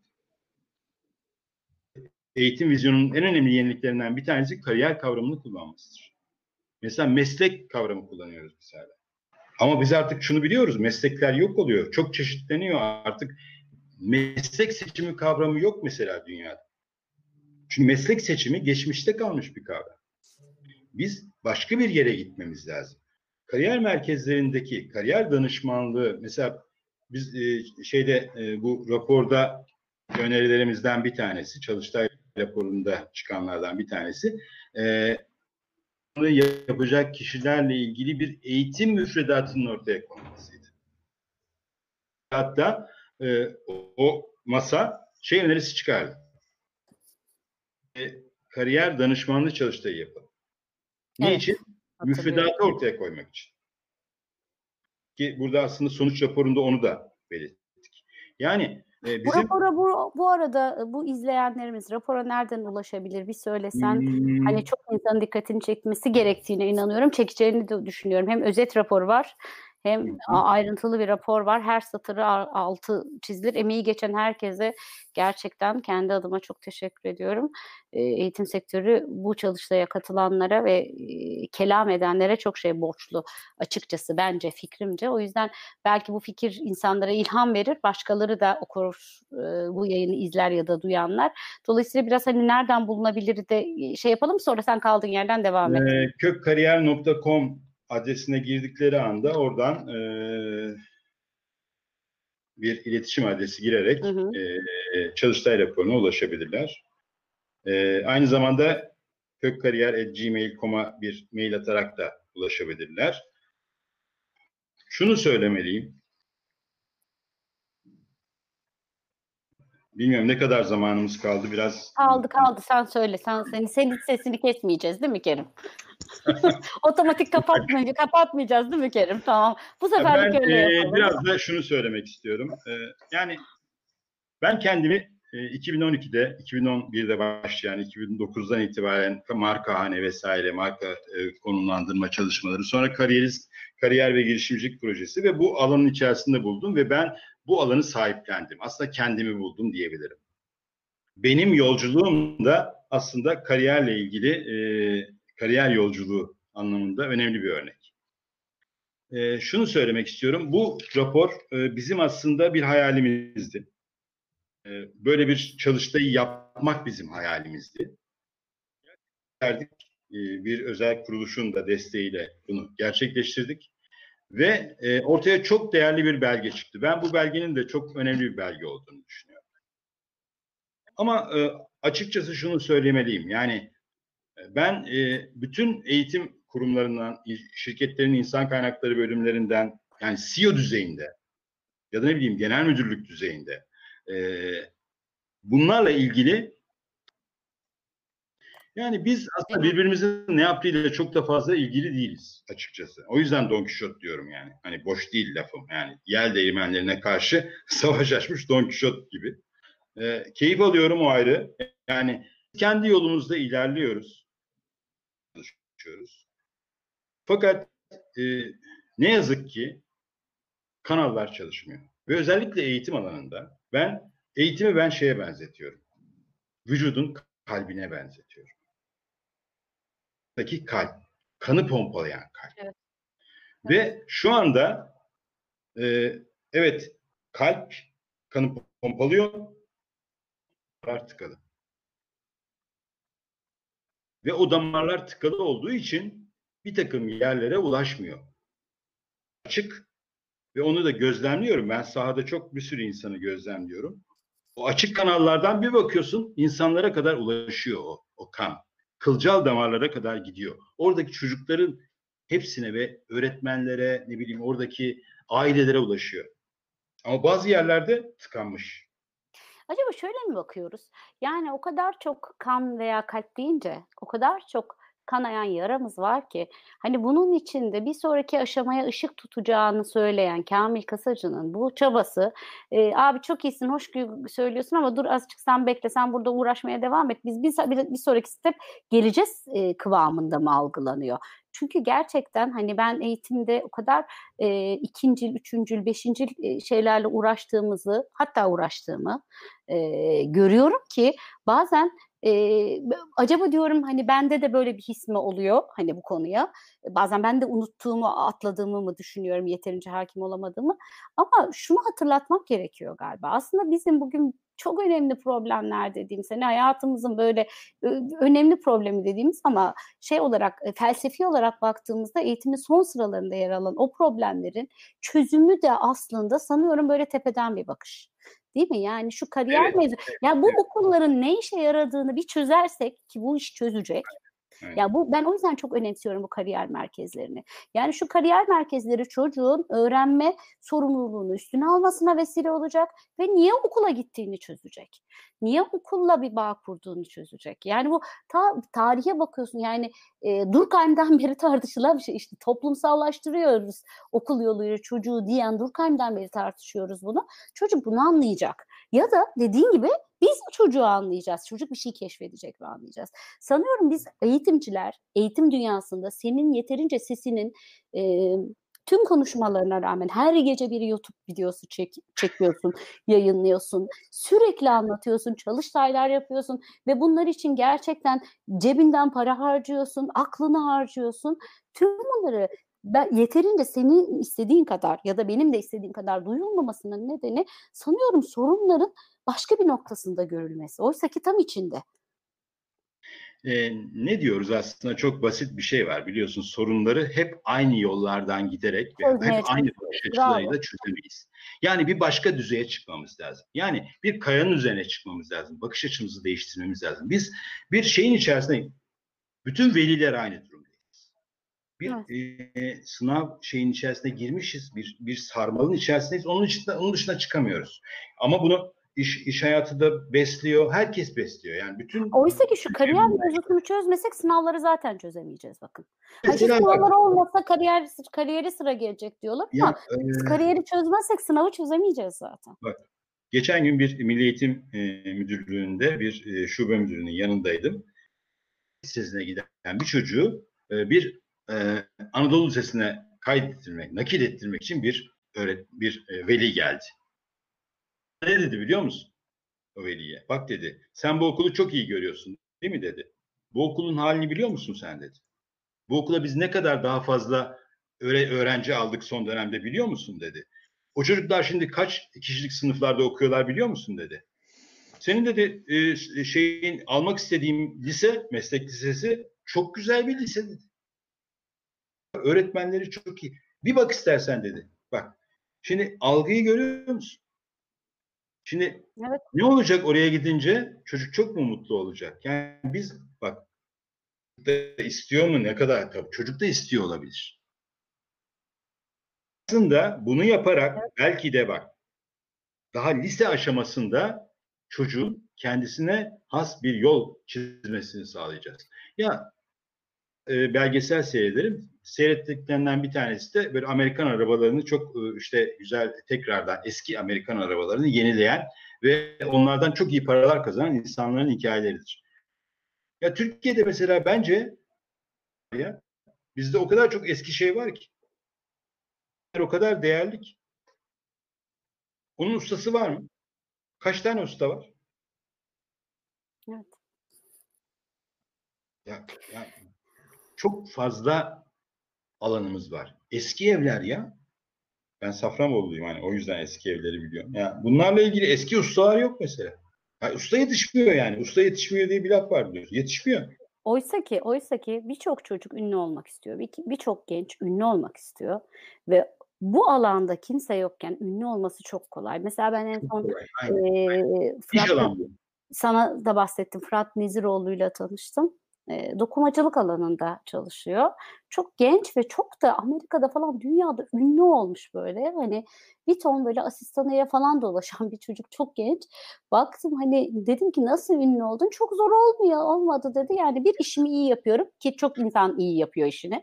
eğitim vizyonunun en önemli yeniliklerinden bir tanesi kariyer kavramını kullanmasıdır. Mesela meslek kavramı kullanıyoruz mesela. Ama biz artık şunu biliyoruz. Meslekler yok oluyor. Çok çeşitleniyor artık. Meslek seçimi kavramı yok mesela dünyada. Çünkü meslek seçimi geçmişte kalmış bir kavram. Biz başka bir yere gitmemiz lazım. Kariyer merkezlerindeki kariyer danışmanlığı mesela biz e, şeyde e, bu raporda önerilerimizden bir tanesi, Çalıştay raporunda çıkanlardan bir tanesi e, yapacak kişilerle ilgili bir eğitim müfredatının ortaya konmasıydı. Hatta e, o, masa şey önerisi çıkardı. Kariyer danışmanlığı çalıştayı yapalım. Evet, için? Müfredatı ortaya koymak için. Ki burada aslında sonuç raporunda onu da belirttik. Yani e, Bu bizim rapora bu, bu arada e, bu izleyenlerimiz rapora nereden ulaşabilir bir söylesen. Hmm, Hani çok insanın dikkatini çekmesi gerektiğine inanıyorum. Çekeceğini de düşünüyorum. Hem özet rapor var hem ayrıntılı bir rapor var. Her satırı altı çizilir. Emeği geçen herkese gerçekten kendi adıma çok teşekkür ediyorum. Eğitim sektörü bu çalıştaya katılanlara ve kelam edenlere çok şey borçlu açıkçası bence fikrimce. O yüzden belki bu fikir insanlara ilham verir. Başkaları da okur bu yayını izler ya da duyanlar. Dolayısıyla biraz hani nereden bulunabilir de şey yapalım sonra sen kaldığın yerden devam et. kökkariyer.com adresine girdikleri anda oradan e, bir iletişim adresi girerek Hı hı. e, Çalıştay raporuna ulaşabilirler. E, aynı zamanda kökkariyer.gmail.com'a bir mail atarak da ulaşabilirler. Şunu söylemeliyim. Bilmiyorum ne kadar zamanımız kaldı biraz. Kaldı kaldı sen söyle. Sen seni senin sesini kesmeyeceğiz değil mi Kerim? Otomatik kapatmayacağız, kapatmayacağız değil mi Kerim? Tamam. Bu seferlik Ben öyle e, biraz da şunu söylemek istiyorum. E, yani ben kendimi e, 2012'de, 2011'de başlayan, 2009'dan itibaren markahane vesaire, marka e, konumlandırma çalışmaları, sonra kariyerist, kariyer ve girişimcilik projesi ve bu alanın içerisinde buldum ve ben bu alanı sahiplendim. Aslında kendimi buldum diyebilirim. Benim yolculuğum da aslında kariyerle ilgili e, kariyer yolculuğu anlamında önemli bir örnek. E, şunu söylemek istiyorum. Bu rapor e, bizim aslında bir hayalimizdi. E, böyle bir çalıştayı yapmak bizim hayalimizdi. E, bir özel kuruluşun da desteğiyle bunu gerçekleştirdik. Ve e, ortaya çok değerli bir belge çıktı. Ben bu belgenin de çok önemli bir belge olduğunu düşünüyorum. Ama e, açıkçası şunu söylemeliyim. Yani ben e, bütün eğitim kurumlarından, şirketlerin insan kaynakları bölümlerinden, yani CEO düzeyinde ya da ne bileyim genel müdürlük düzeyinde e, bunlarla ilgili yani biz aslında birbirimizin ne yaptığıyla çok da fazla ilgili değiliz açıkçası. O yüzden Don Quixote diyorum yani. Hani boş değil lafım. Yani yel değirmenlerine karşı savaş açmış Don Quixote gibi. E, keyif alıyorum o ayrı. Yani kendi yolumuzda ilerliyoruz. Çalışıyoruz. Fakat e, ne yazık ki kanallar çalışmıyor. Ve özellikle eğitim alanında ben eğitimi ben şeye benzetiyorum. Vücudun kalbine benzetiyorum. Daki kalp. Kanı pompalayan kalp. Evet. Ve şu anda e, evet kalp kanı pompalıyor damarlar tıkalı. Ve o damarlar tıkalı olduğu için bir takım yerlere ulaşmıyor. Açık ve onu da gözlemliyorum. Ben sahada çok bir sürü insanı gözlemliyorum. O açık kanallardan bir bakıyorsun insanlara kadar ulaşıyor o, o kan. Kılcal damarlara kadar gidiyor. Oradaki çocukların hepsine ve öğretmenlere ne bileyim oradaki ailelere ulaşıyor. Ama bazı yerlerde tıkanmış. Acaba şöyle mi bakıyoruz? Yani o kadar çok kan veya kalp deyince o kadar çok kanayan yaramız var ki hani bunun içinde bir sonraki aşamaya ışık tutacağını söyleyen Kamil Kasacı'nın bu çabası e, abi çok iyisin hoş söylüyorsun ama dur azıcık sen bekle sen burada uğraşmaya devam et biz bir, bir, bir sonraki step geleceğiz e, kıvamında mı algılanıyor? Çünkü gerçekten hani ben eğitimde o kadar e, ikincil, üçüncül, beşincil şeylerle uğraştığımızı hatta uğraştığımı e, görüyorum ki bazen e, acaba diyorum hani bende de böyle bir his mi oluyor hani bu konuya. Bazen ben de unuttuğumu, atladığımı mı düşünüyorum yeterince hakim olamadığımı. Ama şunu hatırlatmak gerekiyor galiba. Aslında bizim bugün çok önemli problemler dediğimiz hani hayatımızın böyle önemli problemi dediğimiz ama şey olarak felsefi olarak baktığımızda eğitimin son sıralarında yer alan o problemlerin çözümü de aslında sanıyorum böyle tepeden bir bakış. Değil mi? Yani şu kariyer evet, mevzu. Ya bu okulların ne işe yaradığını bir çözersek ki bu iş çözecek. Evet. Bu ben o yüzden çok önemsiyorum bu kariyer merkezlerini. Yani şu kariyer merkezleri çocuğun öğrenme sorumluluğunu üstüne almasına vesile olacak ve niye okula gittiğini çözecek. Niye okulla bir bağ kurduğunu çözecek. Yani bu ta, tarihe bakıyorsun yani e, Durkheim'den beri tartışılan bir şey. İşte toplumsallaştırıyoruz okul yoluyla çocuğu diyen Durkheim'den beri tartışıyoruz bunu. Çocuk bunu anlayacak. Ya da dediğin gibi biz çocuğu anlayacağız. Çocuk bir şey keşfedecek ve anlayacağız. Sanıyorum biz eğitimciler, eğitim dünyasında senin yeterince sesinin e, tüm konuşmalarına rağmen her gece bir YouTube videosu çek, çekiyorsun, yayınlıyorsun, sürekli anlatıyorsun, çalıştaylar yapıyorsun ve bunlar için gerçekten cebinden para harcıyorsun, aklını harcıyorsun. Tüm bunları ben yeterince senin istediğin kadar ya da benim de istediğim kadar duyulmamasının nedeni sanıyorum sorunların başka bir noktasında görülmesi. Oysa ki tam içinde. Ee, ne diyoruz aslında çok basit bir şey var biliyorsun sorunları hep aynı yollardan giderek ve hep aynı bakış açılarıyla çözemeyiz. Yani bir başka düzeye çıkmamız lazım. Yani bir kayanın üzerine çıkmamız lazım. Bakış açımızı değiştirmemiz lazım. Biz bir şeyin içerisinde bütün veliler aynı durumdayız. Bir e, sınav şeyin içerisine girmişiz. Bir bir sarmalın içerisindeyiz. Onun dışında onun dışına çıkamıyoruz. Ama bunu iş, iş hayatı da besliyor. Herkes besliyor. Yani bütün Oysa ki şu kariyer mevzusunu çözmesek sınavları zaten çözemeyeceğiz bakın. Hani sınavlar olmasa kariyer kariyeri sıra gelecek diyorlar ama ya, e, kariyeri çözmezsek sınavı çözemeyeceğiz zaten. Bak geçen gün bir Milli Eğitim e, Müdürlüğü'nde bir e, şube müdürünün yanındaydım. Lisesine giden bir çocuğu e, bir e, Anadolu Lisesi'ne kaydettirmek, nakil ettirmek için bir öğret bir e, veli geldi ne dedi biliyor musun? O veliye. Bak dedi sen bu okulu çok iyi görüyorsun değil mi dedi. Bu okulun halini biliyor musun sen dedi. Bu okula biz ne kadar daha fazla öğre öğrenci aldık son dönemde biliyor musun dedi. O çocuklar şimdi kaç kişilik sınıflarda okuyorlar biliyor musun dedi. Senin dedi e, şeyin almak istediğim lise, meslek lisesi çok güzel bir lise dedi. Öğretmenleri çok iyi. Bir bak istersen dedi. Bak. Şimdi algıyı görüyor musun? Şimdi evet. ne olacak oraya gidince? Çocuk çok mu mutlu olacak? Yani biz bak da istiyor mu ne kadar tabii çocuk da istiyor olabilir. Aslında bunu yaparak evet. belki de bak daha lise aşamasında çocuğun kendisine has bir yol çizmesini sağlayacağız. Ya e, belgesel seyrederim. Seyrettiklerinden bir tanesi de böyle Amerikan arabalarını çok e, işte güzel tekrardan eski Amerikan arabalarını yenileyen ve onlardan çok iyi paralar kazanan insanların hikayeleridir. Ya Türkiye'de mesela bence ya bizde o kadar çok eski şey var ki o kadar değerli ki. Onun ustası var mı? Kaç tane usta var? Evet. Ya, ya çok fazla alanımız var. Eski evler ya. Ben Safranboluluyum hani o yüzden eski evleri biliyorum. Ya bunlarla ilgili eski ustalar yok mesela. Ya usta yetişmiyor yani. Usta yetişmiyor diye bir laf var biliyorsun. Yetişmiyor. Oysa ki, oysa ki birçok çocuk ünlü olmak istiyor. Birçok genç ünlü olmak istiyor ve bu alanda kimse yokken ünlü olması çok kolay. Mesela ben en son e, Fırat, sana da bahsettim. Fırat Neziroğlu'yla tanıştım dokumacılık alanında çalışıyor. Çok genç ve çok da Amerika'da falan dünyada ünlü olmuş böyle. Hani bir ton böyle asistanıya falan dolaşan bir çocuk çok genç. Baktım hani dedim ki nasıl ünlü oldun? Çok zor olmuyor olmadı dedi. Yani bir işimi iyi yapıyorum ki çok insan iyi yapıyor işini.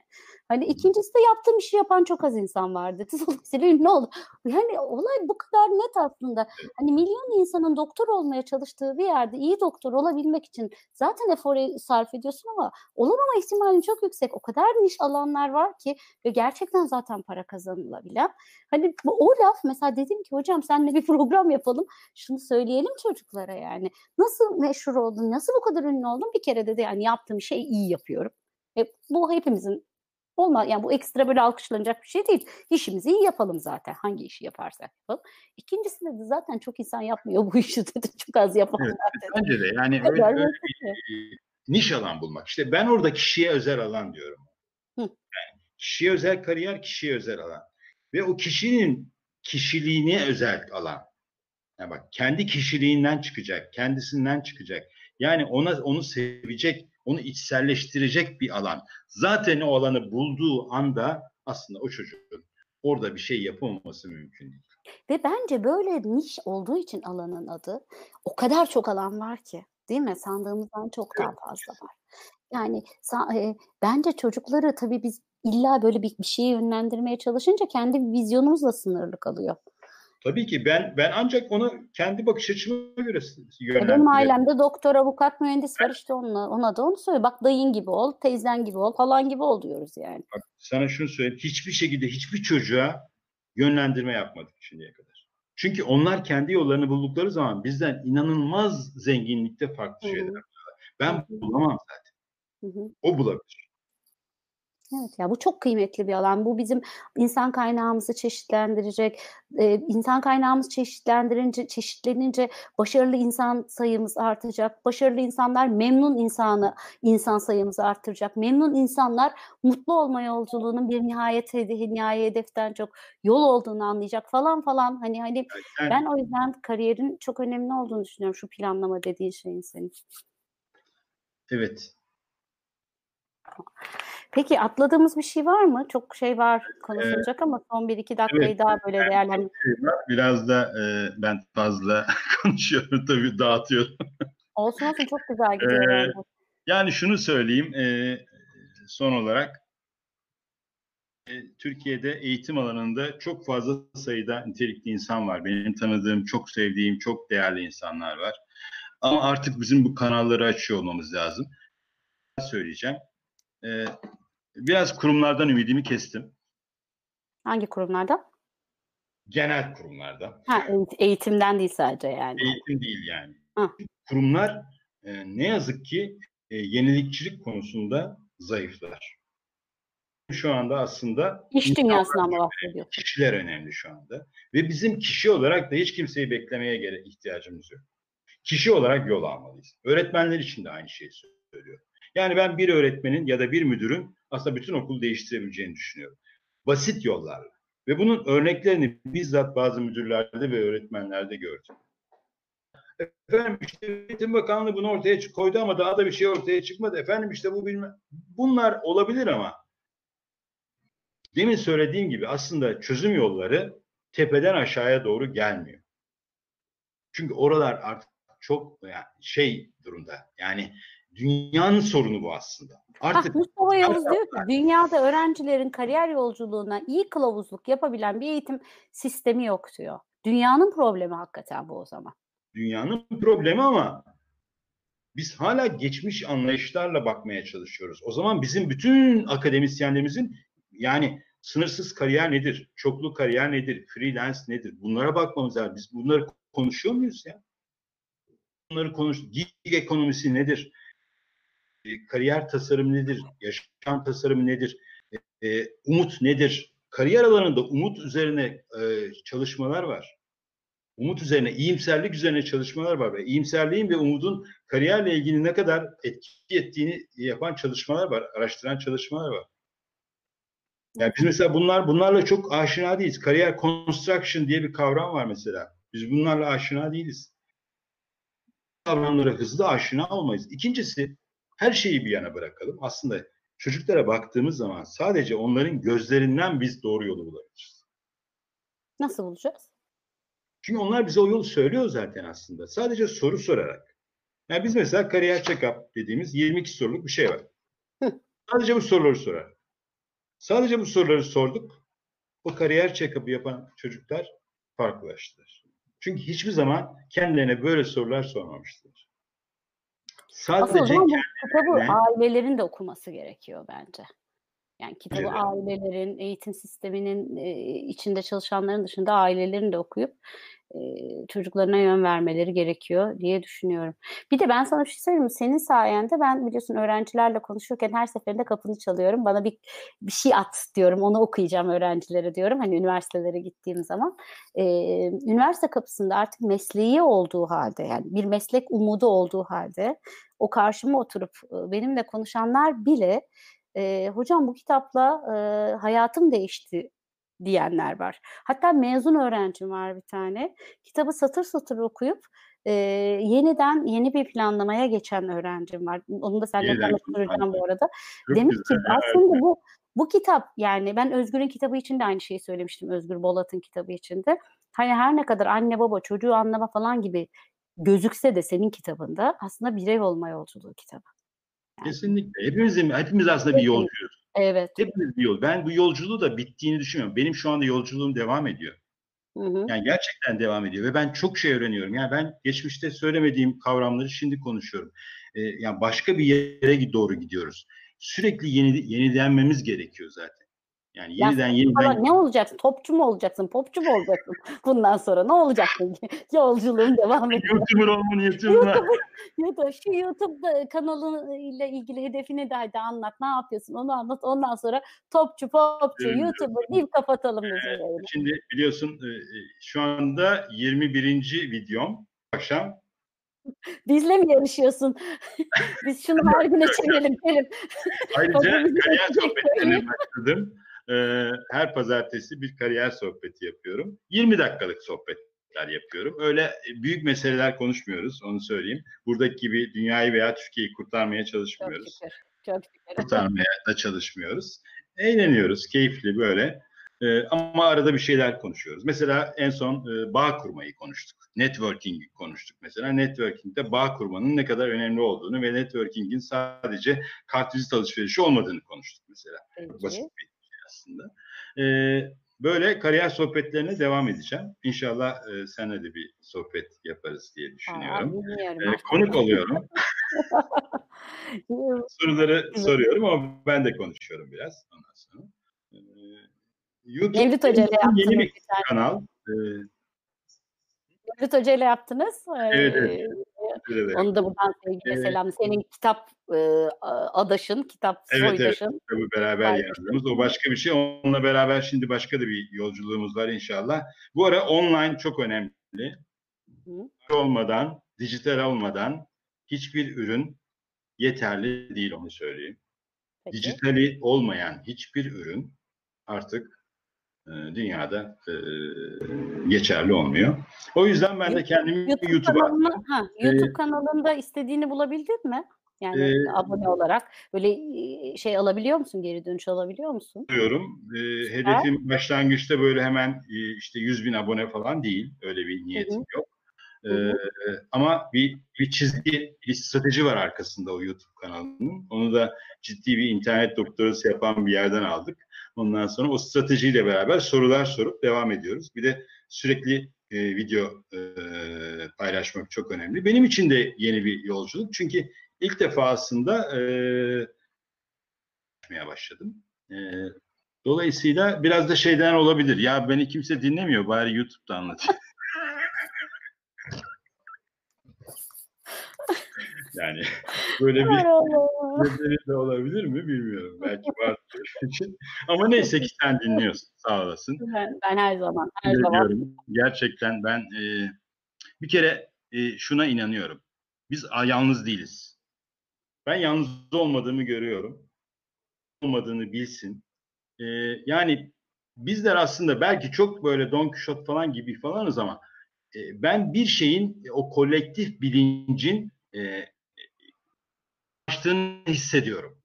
Hani ikincisi de yaptığım işi yapan çok az insan var dedi. Dolayısıyla ünlü oldu. Yani olay bu kadar net aslında. Hani milyon insanın doktor olmaya çalıştığı bir yerde iyi doktor olabilmek için zaten eforu sarf ediyorsun ama olamama ihtimalin çok yüksek. O kadar niş alanlar var ki ve gerçekten zaten para kazanılabilen. Hani o laf mesela dedim ki hocam seninle bir program yapalım. Şunu söyleyelim çocuklara yani. Nasıl meşhur oldun? Nasıl bu kadar ünlü oldun? Bir kere dedi yani yaptığım şeyi iyi yapıyorum. E, bu hepimizin olma yani bu ekstra böyle alkışlanacak bir şey değil. İşimizi iyi yapalım zaten. Hangi işi yaparsak yapalım. İkincisi de zaten çok insan yapmıyor bu işi dedi. Çok az yapanlar evet, Bence de yani öyle, öyle bir niş alan bulmak. İşte ben orada kişiye özel alan diyorum. Hı. Yani kişiye özel kariyer, kişiye özel alan. Ve o kişinin kişiliğine özel alan. Yani bak kendi kişiliğinden çıkacak, kendisinden çıkacak. Yani ona onu sevecek, onu içselleştirecek bir alan. Zaten o alanı bulduğu anda aslında o çocuğun orada bir şey yapamaması mümkün değil. Ve bence böyle niş olduğu için alanın adı o kadar çok alan var ki değil mi? Sandığımızdan çok daha fazla var. Yani e, bence çocukları tabii biz illa böyle bir, bir şeye yönlendirmeye çalışınca kendi vizyonumuzla sınırlı kalıyor. Tabii ki ben ben ancak onu kendi bakış açıma göre yönlendiriyorum. Benim ailemde doktor, avukat, mühendis var işte onunla, ona da onu söyle. Bak dayın gibi ol, teyzen gibi ol, falan gibi ol diyoruz yani. Bak sana şunu söyleyeyim. Hiçbir şekilde hiçbir çocuğa yönlendirme yapmadık şimdiye kadar. Çünkü onlar kendi yollarını buldukları zaman bizden inanılmaz zenginlikte farklı Hı-hı. şeyler. Ben bulamam zaten. Hı-hı. O bulabilir. Evet ya bu çok kıymetli bir alan. Bu bizim insan kaynağımızı çeşitlendirecek. Ee, insan kaynağımız çeşitlendirince, çeşitlenince başarılı insan sayımız artacak. Başarılı insanlar memnun insanı, insan sayımızı arttıracak. Memnun insanlar mutlu olma yolculuğunun bir nihayet hedefi, nihai hedeften çok yol olduğunu anlayacak falan falan. Hani hani evet. ben o yüzden kariyerin çok önemli olduğunu düşünüyorum şu planlama dediğin şeyin senin. Evet. Peki atladığımız bir şey var mı? Çok şey var konuşulacak evet. ama son bir iki dakikayı evet. daha böyle değerlendirelim. Şey Biraz da e, ben fazla konuşuyorum tabii dağıtıyorum. Olsun olsun çok güzel gidiyor. ee, yani şunu söyleyeyim e, son olarak e, Türkiye'de eğitim alanında çok fazla sayıda nitelikli insan var. Benim tanıdığım, çok sevdiğim, çok değerli insanlar var. Ama artık bizim bu kanalları açıyor olmamız lazım. Söyleyeceğim. Ee, biraz kurumlardan ümidimi kestim. Hangi kurumlardan? Genel kurumlardan. Ha, eğitimden değil sadece yani. Eğitim değil yani. Ha. Kurumlar e, ne yazık ki e, yenilikçilik konusunda zayıflar. şu anda aslında İş dünyasından mı bahsediyorsun? kişiler önemli şu anda. Ve bizim kişi olarak da hiç kimseyi beklemeye gerek ihtiyacımız yok. Kişi olarak yol almalıyız. Öğretmenler için de aynı şeyi söylüyor. Yani ben bir öğretmenin ya da bir müdürün aslında bütün okulu değiştirebileceğini düşünüyorum. Basit yollarla. Ve bunun örneklerini bizzat bazı müdürlerde ve öğretmenlerde gördüm. Efendim işte Eğitim Bakanlığı bunu ortaya koydu ama daha da bir şey ortaya çıkmadı. Efendim işte bu bilmem. Bunlar olabilir ama demin söylediğim gibi aslında çözüm yolları tepeden aşağıya doğru gelmiyor. Çünkü oralar artık çok yani şey durumda. Yani dünyanın sorunu bu aslında. Artık Mustafa Yavuz diyor ki dünyada öğrencilerin kariyer yolculuğuna iyi kılavuzluk yapabilen bir eğitim sistemi yok diyor. Dünyanın problemi hakikaten bu o zaman. Dünyanın problemi ama biz hala geçmiş anlayışlarla bakmaya çalışıyoruz. O zaman bizim bütün akademisyenlerimizin yani sınırsız kariyer nedir? Çoklu kariyer nedir? Freelance nedir? Bunlara bakmamız lazım. Biz bunları konuşuyor muyuz ya? Bunları konuş. Gig ekonomisi nedir? E, kariyer tasarımı nedir? Yaşam tasarımı nedir? E, umut nedir? Kariyer alanında umut üzerine e, çalışmalar var. Umut üzerine, iyimserlik üzerine çalışmalar var ve iyimserliğin ve umudun kariyerle ilgili ne kadar etki ettiğini yapan çalışmalar var, araştıran çalışmalar var. Yani biz mesela bunlar bunlarla çok aşina değiliz. Kariyer construction diye bir kavram var mesela. Biz bunlarla aşina değiliz. Kavramlara hızlı aşina olmayız. İkincisi her şeyi bir yana bırakalım. Aslında çocuklara baktığımız zaman sadece onların gözlerinden biz doğru yolu bulabiliriz. Nasıl bulacağız? Çünkü onlar bize o yolu söylüyor zaten aslında. Sadece soru sorarak. Yani biz mesela kariyer check-up dediğimiz 22 soruluk bir şey var. Hı. Sadece bu soruları sorar. Sadece bu soruları sorduk. O kariyer check-up'ı yapan çocuklar farklılaştılar. Çünkü hiçbir zaman kendilerine böyle sorular sormamışlar. Sadece Aslında bu kitabı ailelerin de okuması gerekiyor bence. Yani kitabı evet. ailelerin, eğitim sisteminin e, içinde çalışanların dışında ailelerin de okuyup e, çocuklarına yön vermeleri gerekiyor diye düşünüyorum. Bir de ben sana bir şey söyleyeyim mi? Senin sayende ben biliyorsun öğrencilerle konuşurken her seferinde kapını çalıyorum. Bana bir bir şey at diyorum. Onu okuyacağım öğrencilere diyorum. Hani üniversitelere gittiğim zaman. E, üniversite kapısında artık mesleği olduğu halde yani bir meslek umudu olduğu halde o karşıma oturup benimle konuşanlar bile e, hocam bu kitapla e, hayatım değişti diyenler var. Hatta mezun öğrencim var bir tane. Kitabı satır satır okuyup e, yeniden yeni bir planlamaya geçen öğrencim var. Onu da seninle konuşturacağım bu arada. Çok Demek ki aslında bu bu kitap yani ben Özgür'ün kitabı için de aynı şeyi söylemiştim. Özgür Bolat'ın kitabı için de. Hani her ne kadar anne baba çocuğu anlama falan gibi gözükse de senin kitabında aslında birey olma yolculuğu kitabı. Kesinlikle. Hepimizin, hepimiz aslında bir yolcuyuz. Evet. Hepimiz bir yol. Ben bu yolculuğu da bittiğini düşünmüyorum. Benim şu anda yolculuğum devam ediyor. Hı hı. Yani gerçekten devam ediyor ve ben çok şey öğreniyorum. Yani ben geçmişte söylemediğim kavramları şimdi konuşuyorum. Ee, yani başka bir yere doğru gidiyoruz. Sürekli yeni yenilenmemiz gerekiyor zaten. Yani yeniden ya yeniden... Ne olacaksın? Topçu mu olacaksın? Popçu mu olacaksın? Bundan sonra ne olacaksın? Yolculuğun devam ediyor. YouTuber olma niyetim var. YouTube, şu YouTube kanalıyla ilgili hedefini de hadi anlat. Ne yapıyorsun? Onu anlat. Ondan sonra topçu, popçu, evet. YouTuber deyip kapatalım ee, Şimdi biliyorsun e, e, şu anda 21. videom. Akşam Bizle mi yarışıyorsun? Biz şunu her güne çekelim. Ayrıca kariyer sohbetlerine başladım e, her pazartesi bir kariyer sohbeti yapıyorum. 20 dakikalık sohbetler yapıyorum. Öyle büyük meseleler konuşmuyoruz, onu söyleyeyim. Buradaki gibi dünyayı veya Türkiye'yi kurtarmaya çalışmıyoruz. Çok şükür. Çok şükür. Kurtarmaya da çalışmıyoruz. Eğleniyoruz, keyifli böyle. Ee, ama arada bir şeyler konuşuyoruz. Mesela en son e, bağ kurmayı konuştuk. Networking konuştuk mesela. Networking'de bağ kurmanın ne kadar önemli olduğunu ve networking'in sadece kartvizit alışverişi olmadığını konuştuk mesela. Peki. Basit bir aslında. E, böyle kariyer sohbetlerine devam edeceğim. İnşallah e, seninle de bir sohbet yaparız diye düşünüyorum. Aa, e, konuk oluyorum. Soruları soruyorum ama ben de konuşuyorum biraz ondan sonra. E, YouTube yeni bir kanal. E, Mevlüt Hoca ile yaptınız. Evet, evet. Teşekkür ederim. Onu da buradan sevgiyle Evet. selam. Senin kitap e, adaşın, kitap Evet, evet. soydaşın. Tabii beraber Paylaşım. yazdığımız. O başka bir şey. Onunla beraber şimdi başka da bir yolculuğumuz var inşallah. Bu ara online çok önemli. Hı. Olmadan, dijital olmadan hiçbir ürün yeterli değil onu söyleyeyim. Peki. Dijitali olmayan hiçbir ürün artık dünyada e, geçerli olmuyor. O yüzden ben de kendimi YouTube YouTube'a kanalını, ha, YouTube Ee, kanalında istediğini bulabildin mi? Yani Ee, abone olarak böyle e, şey alabiliyor musun? Geri dönüş alabiliyor musun? diyorum. E, hedefim başlangıçta böyle hemen e, işte 100 bin abone falan değil. Öyle bir niyetim yok. E, ama bir, bir çizgi, bir strateji var arkasında o YouTube kanalının. Onu da ciddi bir internet doktorası yapan bir yerden aldık. Ondan sonra o stratejiyle beraber sorular sorup devam ediyoruz. Bir de sürekli e, video e, paylaşmak çok önemli. Benim için de yeni bir yolculuk. Çünkü ilk defasında e, başladım. E, dolayısıyla biraz da şeyden olabilir. Ya beni kimse dinlemiyor. Bari YouTube'da anlatayım. Yani böyle bir nedeni de olabilir mi bilmiyorum. Belki vardır için. Ama neyse ki sen dinliyorsun. Sağ olasın. Ben, ben her zaman, her zaman. Gerçekten ben e, bir kere e, şuna inanıyorum. Biz yalnız değiliz. Ben yalnız olmadığımı görüyorum. Olmadığını bilsin. E, yani bizler aslında belki çok böyle Don Quixote falan gibi falanız ama e, ben bir şeyin o kolektif bilincin e, açtığını hissediyorum.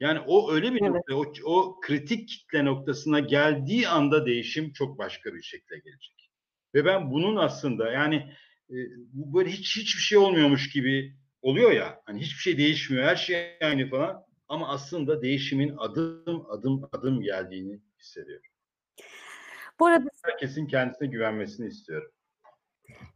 Yani o öyle bir Evet. nokta, o, o kritik kitle noktasına geldiği anda değişim çok başka bir şekilde gelecek. Ve ben bunun aslında yani e, böyle hiç hiçbir şey olmuyormuş gibi oluyor ya. Hani hiçbir şey değişmiyor, her şey aynı falan. Ama aslında değişimin adım adım adım geldiğini hissediyorum. Bu arada Herkesin kendisine güvenmesini istiyorum.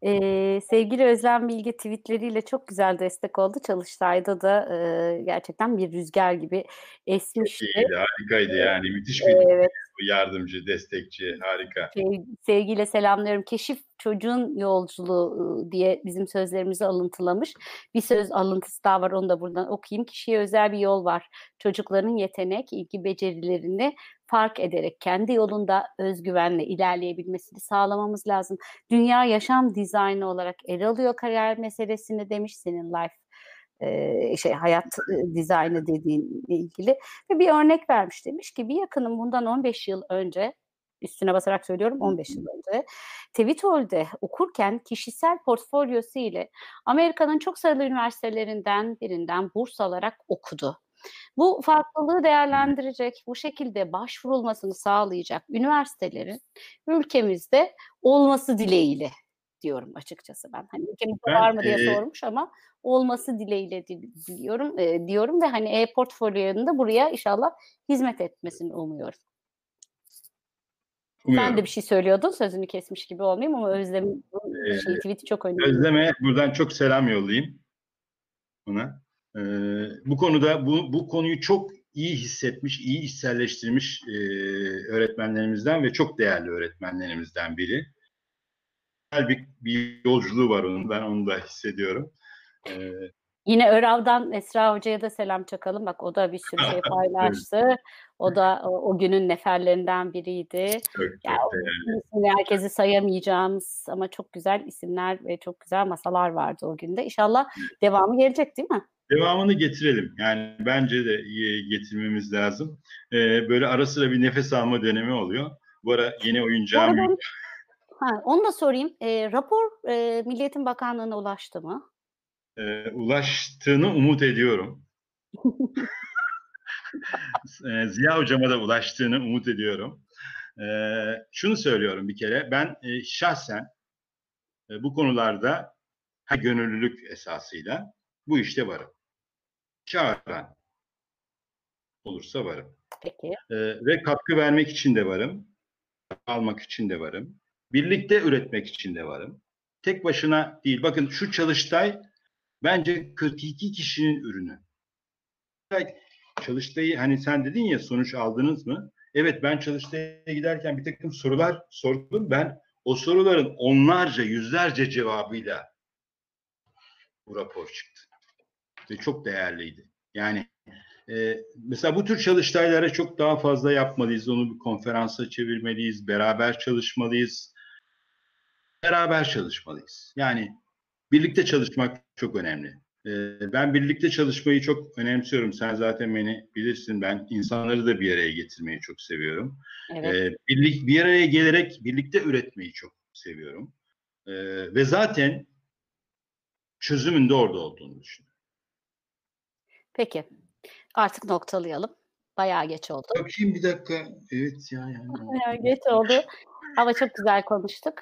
Ee, sevgili Özlem Bilge tweetleriyle çok güzel destek oldu. Çalıştay'da da e, gerçekten bir rüzgar gibi esmişti. İyiydi, harikaydı yani. Müthiş bir Evet, yardımcı, destekçi, harika. şey, sevgiyle selamlıyorum. Keşif çocuğun yolculuğu e, diye bizim sözlerimizi alıntılamış. Bir söz alıntısı daha var onu da buradan okuyayım. Kişiye özel bir yol var. Çocukların yetenek, ilgi becerilerini fark ederek kendi yolunda özgüvenle ilerleyebilmesini sağlamamız lazım. Dünya yaşam dizaynı olarak ele alıyor kariyer meselesini demiş senin life e, şey hayat e, dizaynı dediğinle ilgili ve bir örnek vermiş demiş ki bir yakınım bundan 15 yıl önce üstüne basarak söylüyorum 15 yıl önce Twitter'de okurken kişisel portfolyosu ile Amerika'nın çok sayılı üniversitelerinden birinden burs alarak okudu. Bu farklılığı değerlendirecek, bu şekilde başvurulmasını sağlayacak üniversitelerin ülkemizde olması dileğiyle diyorum açıkçası ben. Hani ülkemizde Ben, var mı diye e, sormuş ama olması dileğiyle di- diliyorum e, diyorum ve hani e-portfolyonun da buraya inşallah hizmet etmesini umuyorum. Umuyorum. Sen de bir şey söylüyordun sözünü kesmiş gibi olmayayım ama Özlem'in Ee, şey, tweet'i çok önemli. Özlem'e buradan çok selam yollayayım ona. Ee, bu konuda bu, bu konuyu çok iyi hissetmiş, iyi içselleştirmiş e, öğretmenlerimizden ve çok değerli öğretmenlerimizden biri. Güzel bir, bir yolculuğu var onun. Ben onu da hissediyorum. Ee, Yine Örav'dan Esra Hoca'ya da selam çakalım. Bak o da bir sürü şey paylaştı. O da o, o günün neferlerinden biriydi. çok, Ya, çok değerli. İsmini herkesi sayamayacağımız ama çok güzel isimler ve çok güzel masalar vardı o günde. İnşallah devamı gelecek değil mi? Devamını getirelim. Yani bence de getirmemiz lazım. Ee, böyle ara sıra bir nefes alma dönemi oluyor. Bu ara yeni oyuncağım arada- Ha, onu da sorayım. E, rapor e, Milli Eğitim Bakanlığı'na ulaştı mı? E, ulaştığını umut ediyorum. E, Ziya Hocama da ulaştığını umut ediyorum. E, şunu söylüyorum bir kere, ben e, şahsen e, bu konularda ha, gönüllülük esasıyla bu işte varım. Çağıran olursa varım. Peki. E, ve katkı vermek için de varım. Almak için de varım. Birlikte üretmek için de varım. Tek başına değil. Bakın şu çalıştay bence 42 kişinin ürünü. Çalıştayı hani sen dedin ya sonuç aldınız mı? Evet ben çalıştaya giderken bir takım sorular sordum. Ben o soruların onlarca, yüzlerce cevabıyla bu rapor çıktı. Ve çok değerliydi. Yani e, mesela bu tür çalıştaylara çok daha fazla yapmalıyız. Onu bir konferansa çevirmeliyiz. Beraber çalışmalıyız. Beraber çalışmalıyız. Yani birlikte çalışmak çok önemli. E, ben birlikte çalışmayı çok önemsiyorum. Sen zaten beni bilirsin. Ben insanları da bir araya getirmeyi çok seviyorum. Evet. E, birlik, bir araya gelerek birlikte üretmeyi çok seviyorum. E, ve zaten çözümün de orada olduğunu düşünüyorum. Peki. Artık noktalayalım. Bayağı geç oldu. Bakayım bir dakika. Evet ya yani. Bayağı geç oldu. Ama çok güzel konuştuk.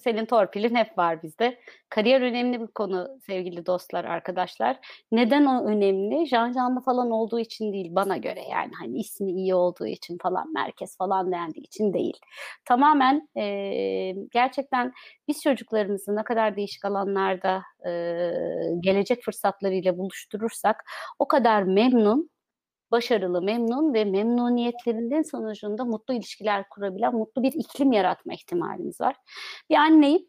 Senin torpilin hep var bizde. Kariyer önemli bir konu sevgili dostlar, arkadaşlar. Neden o önemli? Can Canlı falan olduğu için değil bana göre yani hani ismi iyi olduğu için falan merkez falan dendiği için değil. Tamamen e, gerçekten biz çocuklarımızı ne kadar değişik alanlarda e, gelecek fırsatlarıyla buluşturursak o kadar memnun başarılı, memnun ve memnuniyetlerinin sonucunda mutlu ilişkiler kurabilen mutlu bir iklim yaratma ihtimalimiz var. Bir anneyim,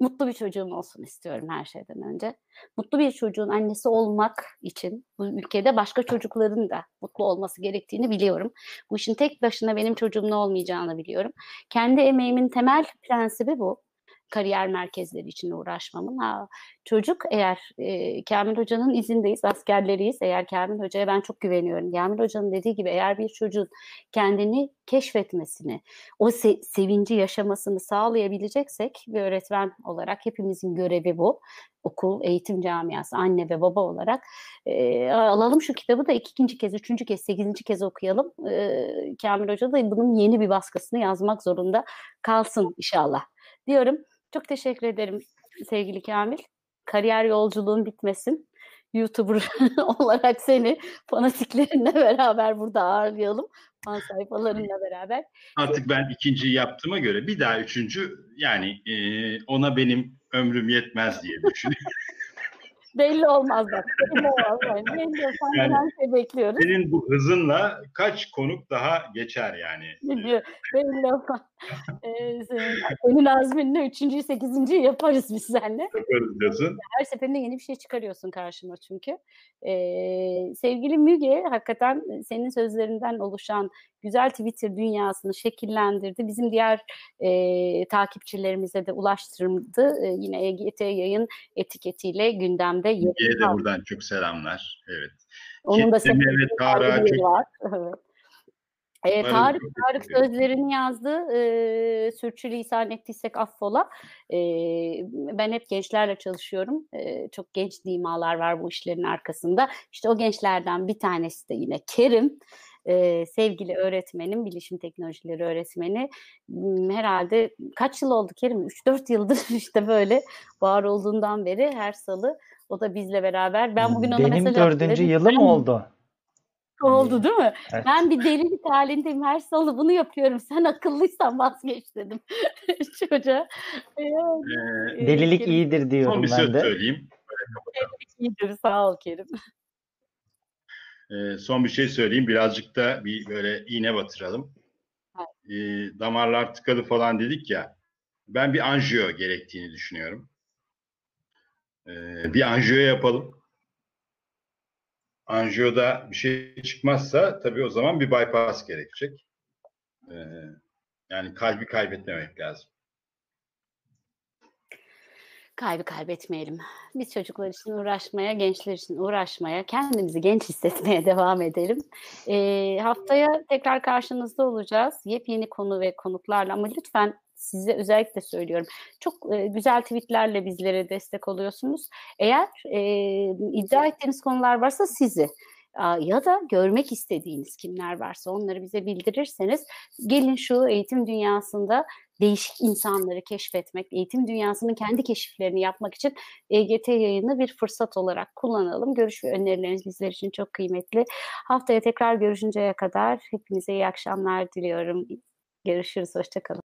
mutlu bir çocuğum olsun istiyorum her şeyden önce. Mutlu bir çocuğun annesi olmak için bu ülkede başka çocukların da mutlu olması gerektiğini biliyorum. Bu işin tek başına benim çocuğumla olmayacağını biliyorum. Kendi emeğimin temel prensibi bu kariyer merkezleri için uğraşmamın. Ha, çocuk eğer e, Kamil Hoca'nın izindeyiz, askerleriyiz. Eğer Kamil Hoca'ya ben çok güveniyorum. Kamil Hoca'nın dediği gibi eğer bir çocuğun kendini keşfetmesini, o se- sevinci yaşamasını sağlayabileceksek bir öğretmen olarak hepimizin görevi bu. Okul, eğitim camiası, anne ve baba olarak e, alalım şu kitabı da ikinci kez, üçüncü kez, sekizinci kez okuyalım. E, Kamil Hoca da bunun yeni bir baskısını yazmak zorunda kalsın inşallah diyorum. Çok teşekkür ederim sevgili Kamil. Kariyer yolculuğun bitmesin. YouTuber olarak seni fanatiklerinle beraber burada ağırlayalım. Fan sayfalarınla beraber. Artık ben ikinciyi yaptığıma göre bir daha üçüncü yani e, ona benim ömrüm yetmez diye düşünüyorum. Belli olmaz bak. Belli olmaz. Yani. Yani- Yani, şey bekliyoruz. Senin bu hızınla kaç konuk daha geçer yani. Biliyor. Belli olmaz. Ee, senin azminle üçüncüyü, sekizinciyi yaparız biz seninle. Yaparız diyorsun. Her seferinde yeni bir şey çıkarıyorsun karşıma çünkü. Ee, sevgili Müge, hakikaten senin sözlerinden oluşan güzel Twitter dünyasını şekillendirdi. Bizim diğer e, takipçilerimize de ulaştırdı. Ee, yine EGT yayın etiketiyle gündemde Diye yerini de aldı. buradan çok selamlar. Evet. Onun da yeri çok- var. Evet. Onlara Tarık, Tarık sözlerini yazdı. Ee, sürçülisan ettiysek affola. Ee, ben hep gençlerle çalışıyorum. Ee, çok genç dimalar var bu işlerin arkasında. İşte o gençlerden bir tanesi de yine Kerim. Ee, sevgili öğretmenim, bilişim teknolojileri öğretmeni. Herhalde kaç yıl oldu Kerim? 3-4 yıldır işte böyle var olduğundan beri her salı o da bizle beraber. Ben bugün ona Benim mesaj attım, dördüncü yılım "Sen oldu. Oldu değil mi? Evet. Ben bir delilik halindeyim. Her salı bunu yapıyorum. Sen akıllıysan vazgeç dedim çocuğa. Ee, e, Delilik Kerim, iyidir diyorum son bir ben söz de. söyleyeyim. iyidir. Sağ ol Kerim. Ee, son bir şey söyleyeyim. Birazcık da bir böyle iğne batıralım. Ee, damarlar tıkalı falan dedik ya. Ben bir anjiyo gerektiğini düşünüyorum. Ee, bir anjiyo yapalım. Anjiyoda bir şey çıkmazsa tabii o zaman bir bypass gerekecek. Ee, yani kalbi kaybetmemek lazım. Kaybı kaybetmeyelim. Biz çocuklar için uğraşmaya, gençler için uğraşmaya, kendimizi genç hissetmeye devam edelim. Ee, haftaya tekrar karşınızda olacağız. Yepyeni konu ve konuklarla ama lütfen size özellikle söylüyorum. Çok e, güzel tweetlerle bizlere destek oluyorsunuz. Eğer e, iddia ettiğiniz konular varsa sizi ya da görmek istediğiniz kimler varsa onları bize bildirirseniz gelin şu eğitim dünyasında değişik insanları keşfetmek, eğitim dünyasının kendi keşiflerini yapmak için EGT yayını bir fırsat olarak kullanalım. Görüş ve önerileriniz bizler için çok kıymetli. Haftaya tekrar görüşünceye kadar hepinize iyi akşamlar diliyorum. Görüşürüz, hoşçakalın.